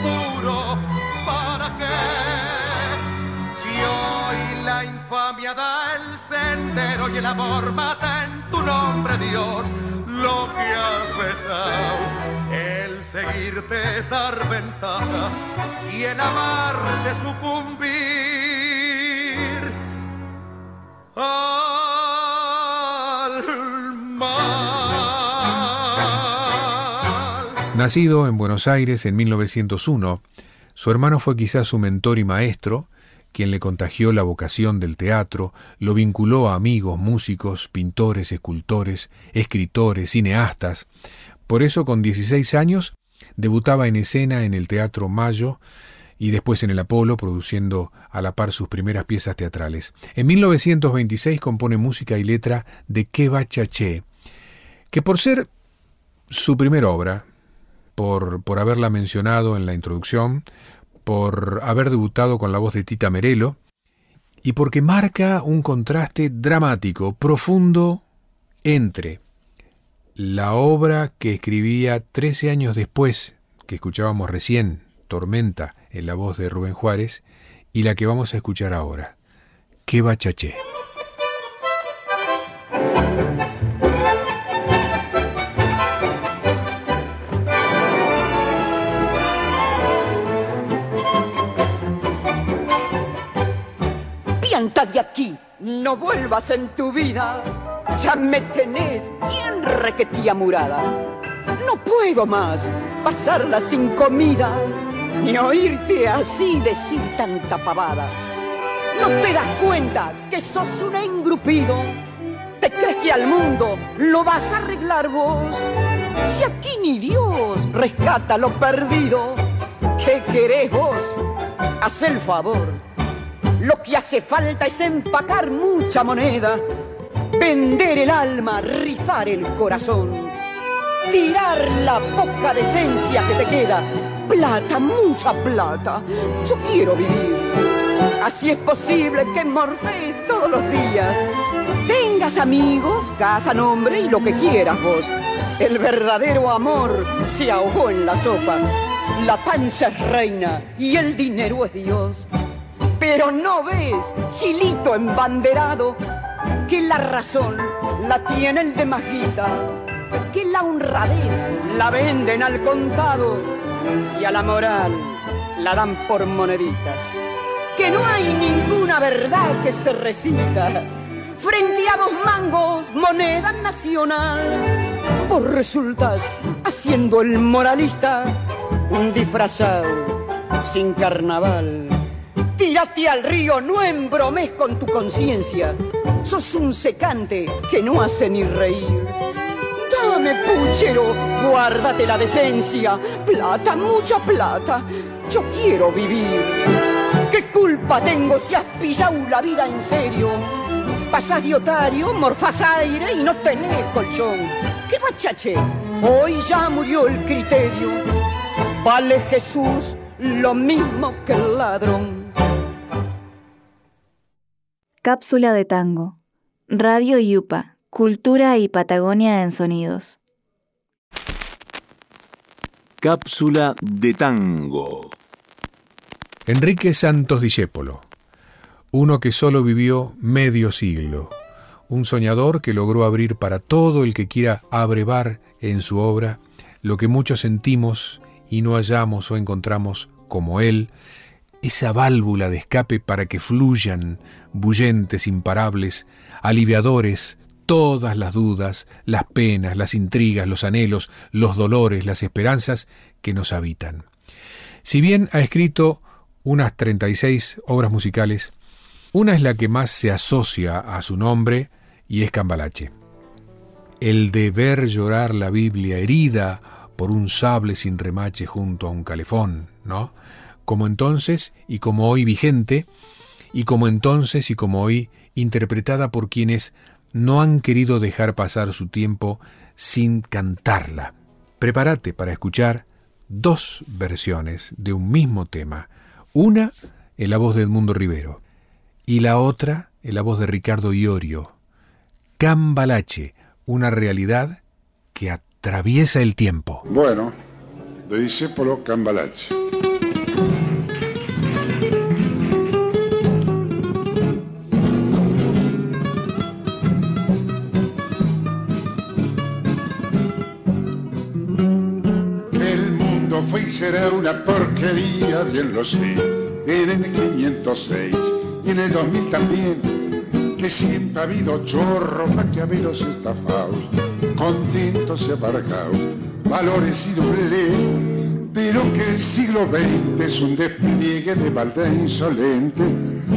puro, ¿para qué? hoy la infamia da el sendero y el amor mata en tu nombre, Dios, lo que has besado. El seguirte es dar ventaja y el amarte sucumbir. Al Nacido en Buenos Aires en 1901, su hermano fue quizás su mentor y maestro, quien le contagió la vocación del teatro, lo vinculó a amigos, músicos, pintores, escultores, escritores, cineastas. Por eso, con 16 años, debutaba en escena en el Teatro Mayo y después en el Apolo, produciendo a la par sus primeras piezas teatrales. En 1926 compone música y letra de Que Chaché, que por ser su primera obra, por, por haberla mencionado en la introducción, por haber debutado con la voz de Tita Merelo y porque marca un contraste dramático, profundo, entre la obra que escribía 13 años después, que escuchábamos recién, Tormenta, en la voz de Rubén Juárez, y la que vamos a escuchar ahora, Que Bachaché. De aquí, no vuelvas en tu vida. Ya me tenés bien requetía murada. No puedo más pasarla sin comida, ni oírte así decir tanta pavada. ¿No te das cuenta que sos un engrupido? ¿Te crees que al mundo lo vas a arreglar vos? Si aquí ni Dios rescata lo perdido, ¿qué querés vos? Haz el favor lo que hace falta es empacar mucha moneda, vender el alma, rifar el corazón, tirar la poca decencia que te queda. Plata, mucha plata. Yo quiero vivir. Así es posible que morfes todos los días. Tengas amigos, casa, nombre y lo que quieras vos. El verdadero amor se ahogó en la sopa. La panza es reina y el dinero es Dios. Pero no ves, Gilito embanderado, que la razón la tiene el de Majita, que la honradez la venden al contado y a la moral la dan por moneditas. Que no hay ninguna verdad que se resista frente a dos mangos, moneda nacional. Vos resultas haciendo el moralista un disfrazado sin carnaval. Tírate al río, no embromes con tu conciencia. Sos un secante que no hace ni reír. Dame, puchero, guárdate la decencia. Plata, mucha plata. Yo quiero vivir. ¿Qué culpa tengo si has pillado la vida en serio? Pasás de otario, morfás aire y no tenés colchón. ¿Qué machache? Hoy ya murió el criterio. Vale Jesús lo mismo que el ladrón. Cápsula de tango. Radio Yupa. Cultura y Patagonia en sonidos. Cápsula de tango. Enrique Santos Discépolo. Uno que solo vivió medio siglo. un soñador que logró abrir para todo el que quiera abrevar en su obra lo que muchos sentimos y no hallamos o encontramos como él, esa válvula de escape para que fluyan, bullentes, imparables, aliviadores, todas las dudas, las penas, las intrigas, los anhelos, los dolores, las esperanzas que nos habitan. Si bien ha escrito unas 36 obras musicales, una es la que más se asocia a su nombre, y es Cambalache. El de ver llorar la Biblia herida por un sable sin remache junto a un calefón, ¿no? Como entonces y como hoy vigente, y como entonces y como hoy interpretada por quienes no han querido dejar pasar su tiempo sin cantarla. Prepárate para escuchar dos versiones de un mismo tema, una en la voz de Edmundo Rivero y la otra en la voz de Ricardo Iorio, Cambalache, una realidad que atraviesa el tiempo. Bueno, de Discépolo Cambalache. Y será una porquería, bien lo sé, en el 506 y en el 2000 también, que siempre ha habido chorros, maquiavelos estafados, contentos y aparcados, valores y doble, pero que el siglo XX es un despliegue de maldad insolente,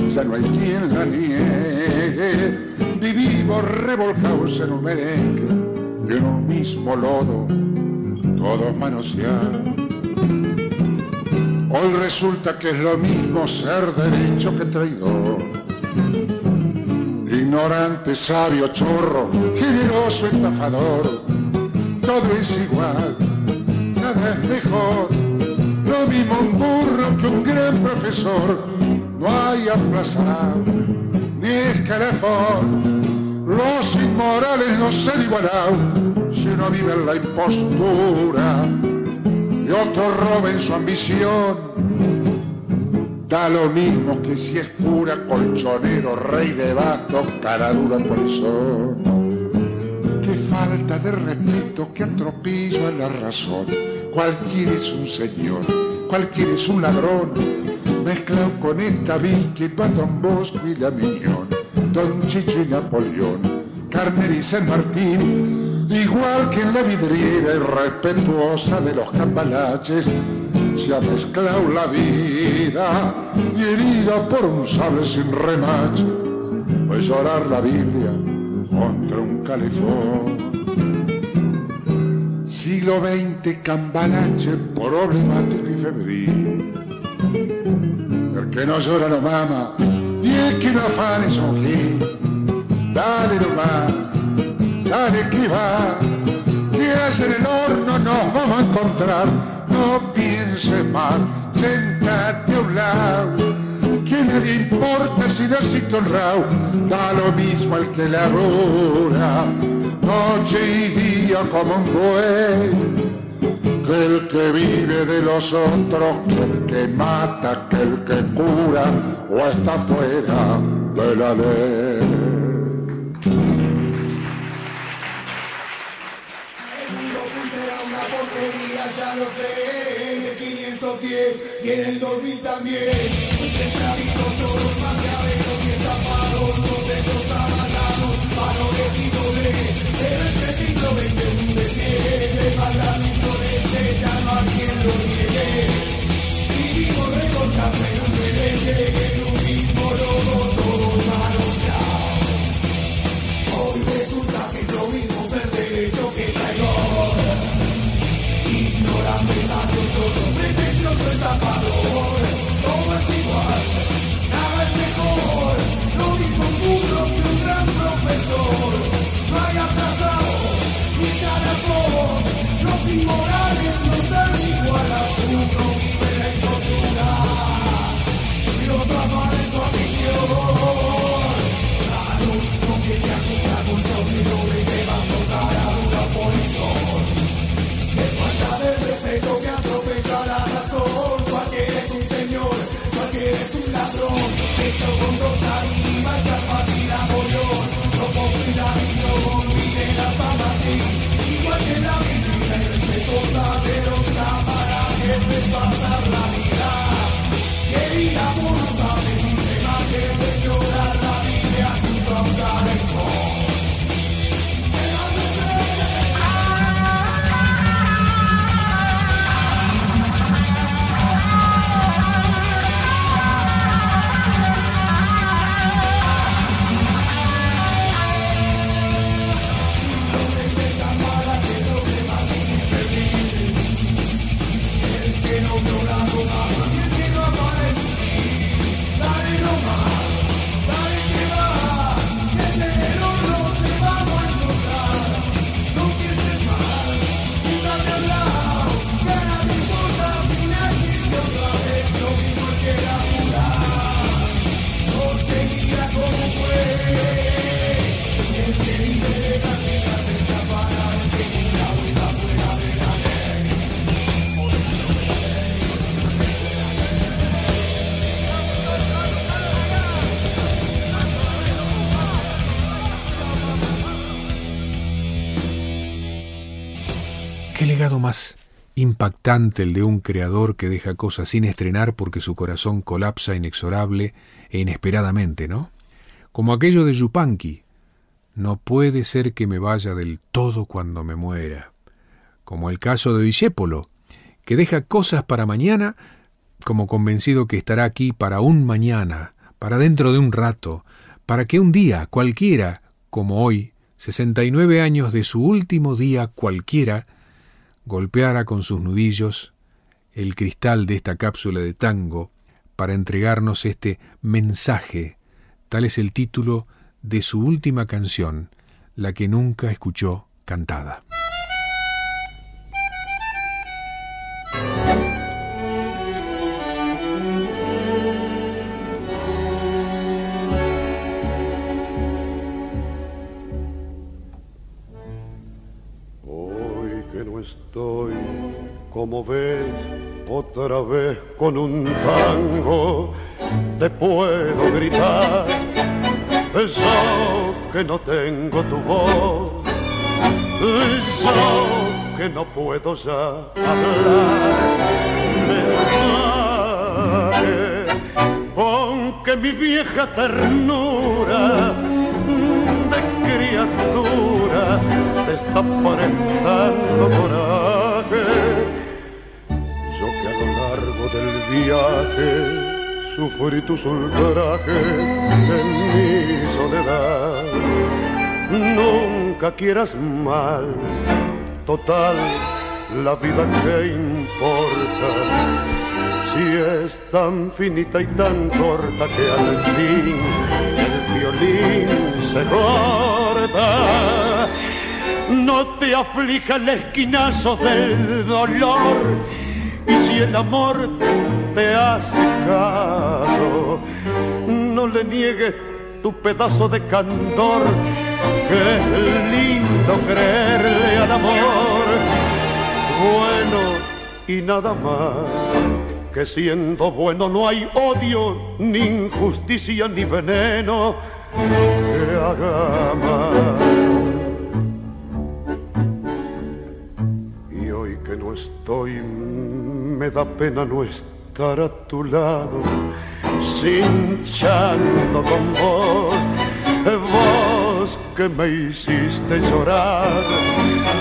ya no hay quien la niegue, vivimos revolcados en un merengue, en un mismo lodo, todos manoseados. Hoy resulta que es lo mismo ser derecho que traidor. Ignorante, sabio, chorro, generoso, estafador. Todo es igual, nada es mejor. Lo mismo un burro que un gran profesor. No hay aplazado ni escalafón. Los inmorales no se han igualado si uno vive la impostura otro roba en su ambición. Da lo mismo que si es cura, colchonero, rey de bastos, cara dura por el. Qué falta de respeto, qué atropello a la razón. Cualquiera es un señor, cualquiera es un ladrón, mezclado con esta va Don Bosco y la Miñón, Don Chicho y Napoleón, Carner y San Martín, igual que en la vidriera irrespetuosa de los cambalaches, se ha mezclado la vida y herida por un sable sin remache, pues llorar la Biblia contra un calefón. Siglo XX, cambalache problemático y febril. El que no llora no mama, y el que no afane gil. Dale nomás, va, que hace en el horno nos vamos a encontrar. No pienses más, sentate a un lado, que nadie importa si naciste honrado, da lo mismo al que labora, noche y día como un buey. Que el que vive de los otros, que el que mata, que el que cura o está fuera de la ley. 510 y en el 2000 también. Impactante el de un creador que deja cosas sin estrenar porque su corazón colapsa inexorable e inesperadamente, ¿no? Como aquello de Yupanqui, no puede ser que me vaya del todo cuando me muera. Como el caso de Discépolo, que deja cosas para mañana como convencido que estará aquí para un mañana, para dentro de un rato, para que un día cualquiera, como hoy, 69 años de su último día cualquiera, golpeara con sus nudillos el cristal de esta cápsula de tango para entregarnos este mensaje, tal es el título de su última canción, la que nunca escuchó cantada. Como ves, otra vez con un tango, te puedo gritar, eso que no tengo tu voz, eso que no puedo ya hablar, mensaje, con que mi vieja ternura de criatura te está prestando coraje. Del viaje sufrí tus ultrajes en mi soledad. Nunca quieras mal, total, la vida que importa. Si es tan finita y tan corta que al fin el violín se corta no te aflija el esquinazo del dolor. Y si el amor te hace caso, no le niegues tu pedazo de candor, que es lindo creerle al amor. Bueno y nada más, que siendo bueno no hay odio, ni injusticia, ni veneno que haga. Estoy, me da pena no estar a tu lado, cinchando con vos, vos que me hiciste llorar,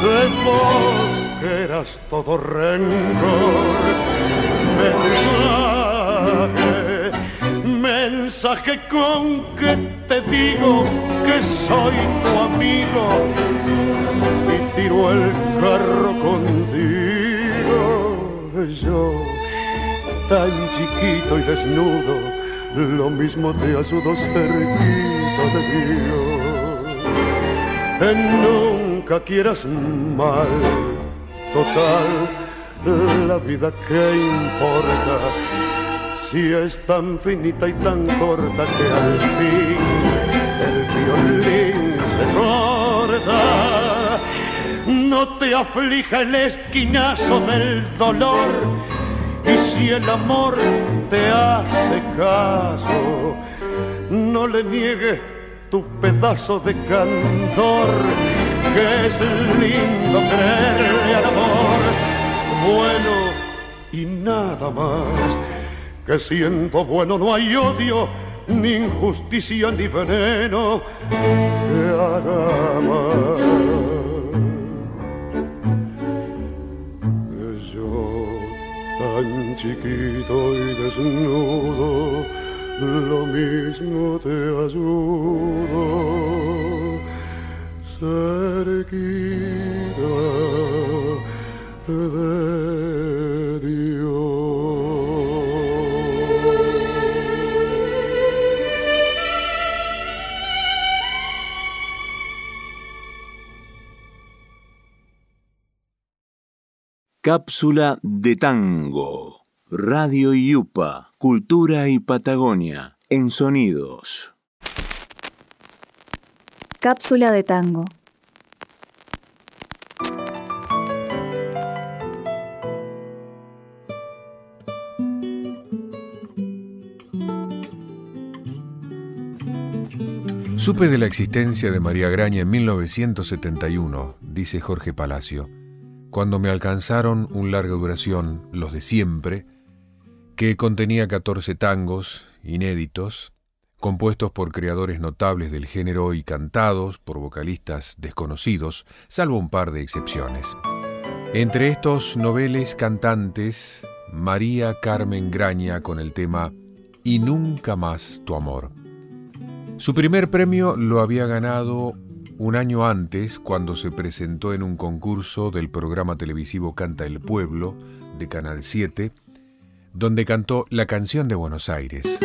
de vos que eras todo rencor, mensaje, mensaje con que te digo que soy tu amigo y tiro el carro contigo yo, tan chiquito y desnudo, lo mismo te ayudo cerquito de Dios. nunca quieras mal, total, la vida que importa, si es tan finita y tan corta que al fin el violín se corta te aflija el esquinazo del dolor. Y si el amor te hace caso, no le niegues tu pedazo de cantor, que es lindo creerle al amor. Bueno y nada más. Que siento bueno no hay odio, ni injusticia ni veneno que hará más. Chiquito y desnudo, lo mismo te ayudo cerquita de Dios. Cápsula de tango. Radio Yupa, Cultura y Patagonia, en sonidos. Cápsula de tango. Supe de la existencia de María Graña en 1971, dice Jorge Palacio, cuando me alcanzaron un larga duración, los de siempre, que contenía 14 tangos inéditos, compuestos por creadores notables del género y cantados por vocalistas desconocidos, salvo un par de excepciones. Entre estos noveles cantantes, María Carmen Graña con el tema Y nunca más tu amor. Su primer premio lo había ganado un año antes cuando se presentó en un concurso del programa televisivo Canta el Pueblo de Canal 7, donde cantó la canción de Buenos Aires.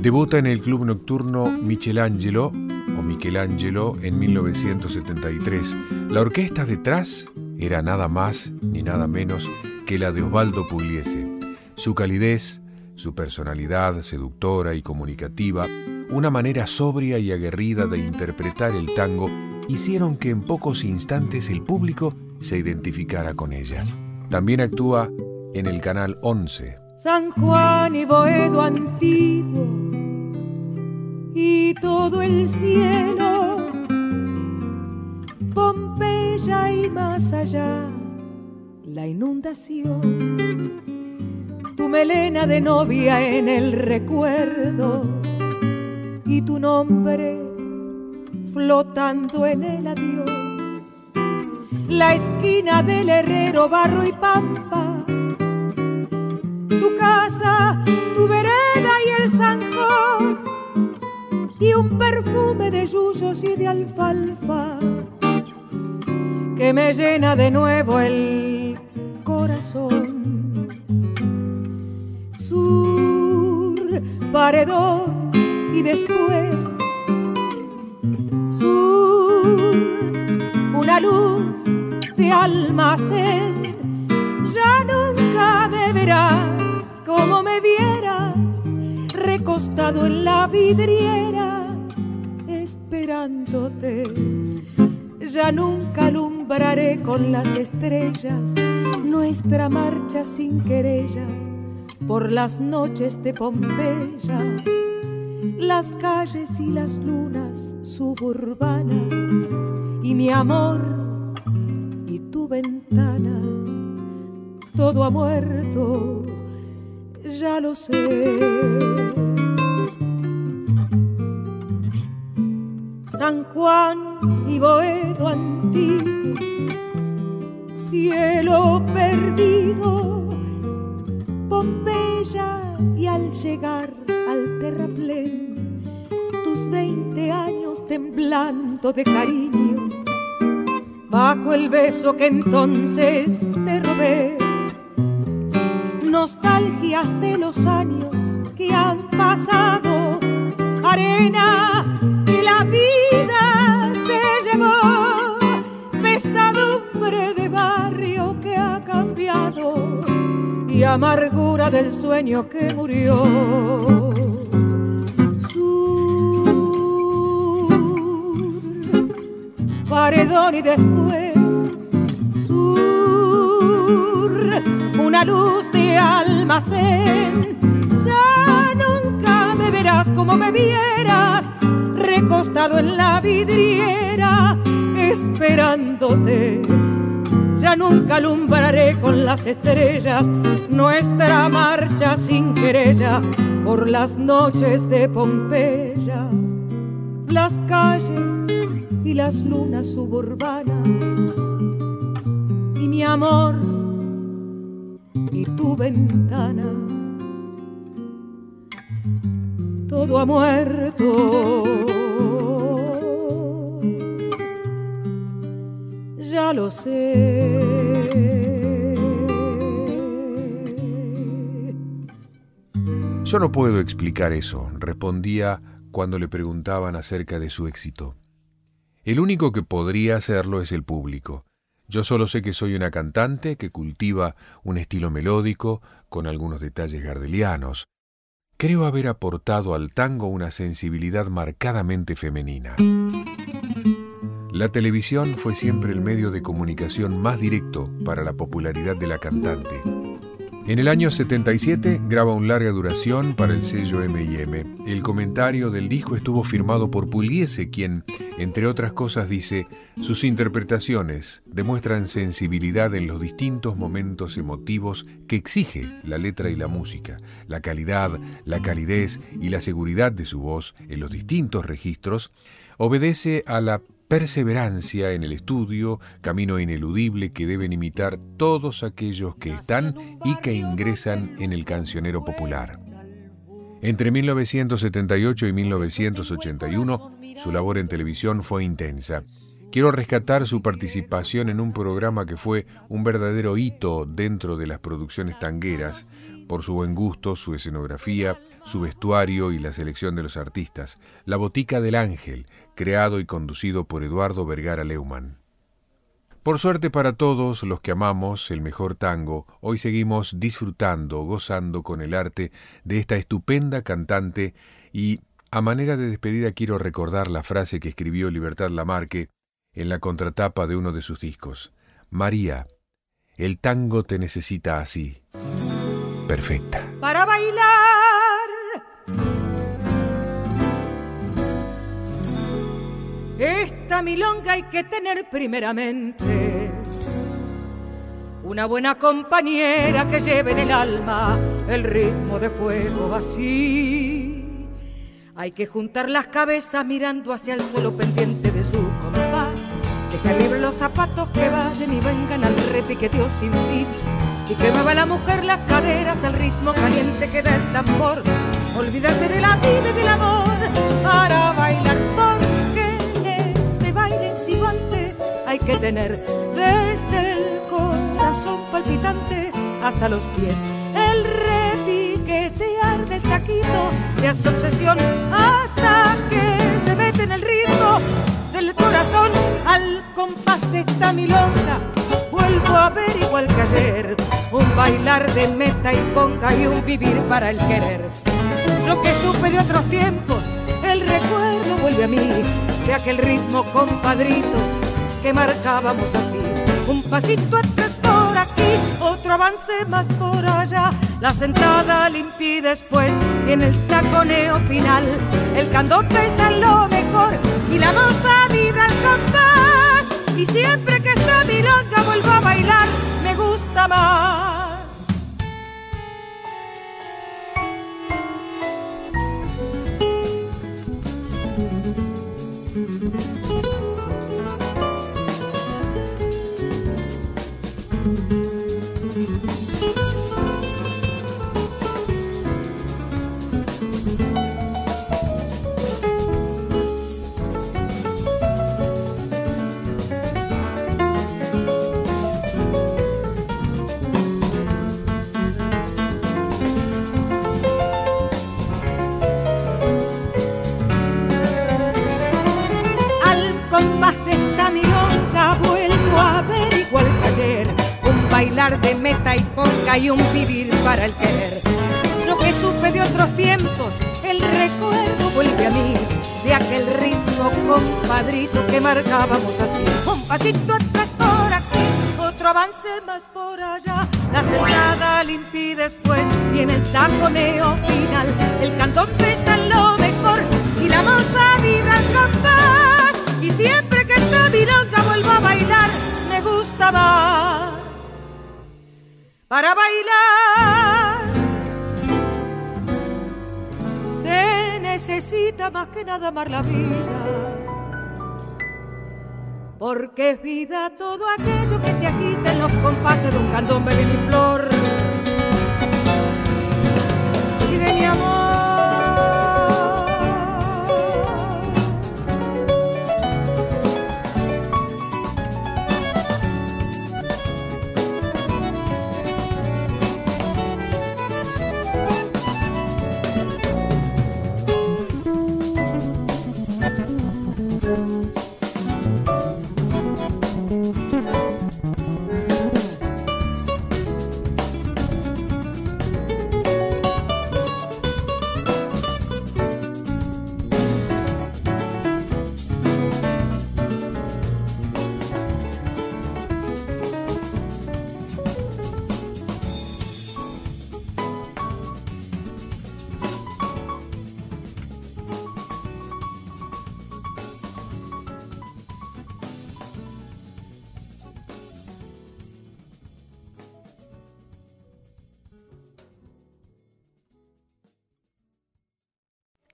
Debuta en el club nocturno Michelangelo o Michelangelo en 1973. La orquesta detrás era nada más ni nada menos que la de Osvaldo Pugliese. Su calidez, su personalidad seductora y comunicativa, una manera sobria y aguerrida de interpretar el tango hicieron que en pocos instantes el público se identificara con ella. También actúa en el canal 11. San Juan y Boedo antiguo y todo el cielo, Pompeya y más allá, la inundación, tu melena de novia en el recuerdo y tu nombre flotando en el adiós, la esquina del herrero, barro y pampa, tu casa, tu vereda y el zanjón y un perfume de yuyos y de alfalfa que me llena de nuevo el corazón. Sur, paredón y después sur, una luz de almacén. Ya nunca me verás como me vieras recostado en la vidriera esperándote. Ya nunca alumbraré con las estrellas nuestra marcha sin querella por las noches de Pompeya, las calles y las lunas suburbanas y mi amor y tu ventana. Todo ha muerto, ya lo sé. San Juan y Boedo antiguo, cielo perdido, Pompeya y al llegar al terraplén, tus veinte años temblando de cariño, bajo el beso que entonces te robé, nostalgias de los años que han pasado, arena y la vida se llevó, y amargura del sueño que murió. Sur, paredón y después sur, una luz de almacén. Ya nunca me vieras como me vieras, recostado en la vidriera, esperándote. Nunca alumbraré con las estrellas nuestra marcha sin querella por las noches de Pompeya. Las calles y las lunas suburbanas y mi amor y tu ventana. Todo ha muerto. Ya lo sé. Yo no puedo explicar eso, respondía cuando le preguntaban acerca de su éxito. El único que podría hacerlo es el público. Yo solo sé que soy una cantante que cultiva un estilo melódico con algunos detalles gardelianos. Creo haber aportado al tango una sensibilidad marcadamente femenina. La televisión fue siempre el medio de comunicación más directo para la popularidad de la cantante. En el año 77 graba un larga duración para el sello M&M. El comentario del disco estuvo firmado por Pugliese, quien, entre otras cosas, dice, sus interpretaciones demuestran sensibilidad en los distintos momentos emotivos que exige la letra y la música. La calidad, la calidez y la seguridad de su voz en los distintos registros obedece a la perseverancia en el estudio, camino ineludible que deben imitar todos aquellos que están y que ingresan en el cancionero popular. Entre 1978 y 1981, su labor en televisión fue intensa. Quiero rescatar su participación en un programa que fue un verdadero hito dentro de las producciones tangueras, por su buen gusto, su escenografía, su vestuario y la selección de los artistas, La Botica del Ángel, creado y conducido por Eduardo Vergara Leumann. Por suerte para todos los que amamos el mejor tango, hoy seguimos disfrutando, gozando con el arte de esta estupenda cantante y a manera de despedida quiero recordar la frase que escribió Libertad Lamarque en la contratapa de uno de sus discos. María, el tango te necesita así. Perfecta. Para bailar. Esta milonga hay que tener primeramente una buena compañera que lleve en el alma el ritmo de fuego así. Hay que juntar las cabezas mirando hacia el suelo pendiente de su compás. Dejar libre los zapatos que vayan y vengan al repiqueteo sin fin. Y que mueva la mujer las caderas al ritmo caliente que da el tambor. Olvídase de la vida y del amor para bailar porque hay que tener desde el corazón palpitante hasta los pies. El repiquetear del taquito se hace obsesión hasta que se mete en el ritmo del corazón. Al compás de esta milonga vuelvo a ver igual que ayer un bailar de meta y ponga y un vivir para el querer. Lo que supe de otros tiempos el recuerdo vuelve a mí de aquel ritmo compadrito que marcábamos así. Un pasito atrás por aquí otro avance más por allá. La sentada limpia después y en el taconeo final. El candombe está en lo mejor y la dosa vida al compás. Y siempre que esta milonga vuelvo a bailar me gusta más bailar de meta y polka y un vivir para el querer. Lo que supe de otros tiempos, el recuerdo vuelve a mí, de aquel ritmo compadrito que marcábamos así. Un pasito atrás por aquí, otro avance más por allá, la sentada limpia después y en el taconeo final, el cantón está lo mejor y la moza vibra capaz. Y siempre que esta milonga vuelva a bailar, me gusta más para bailar. Se necesita más que nada amar la vida, porque es vida todo aquello que se agita en los compases de un candombe de mi flor y de mi amor.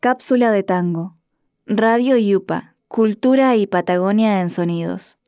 Cápsula de tango. Radio Yupa, Cultura y Patagonia en Sonidos.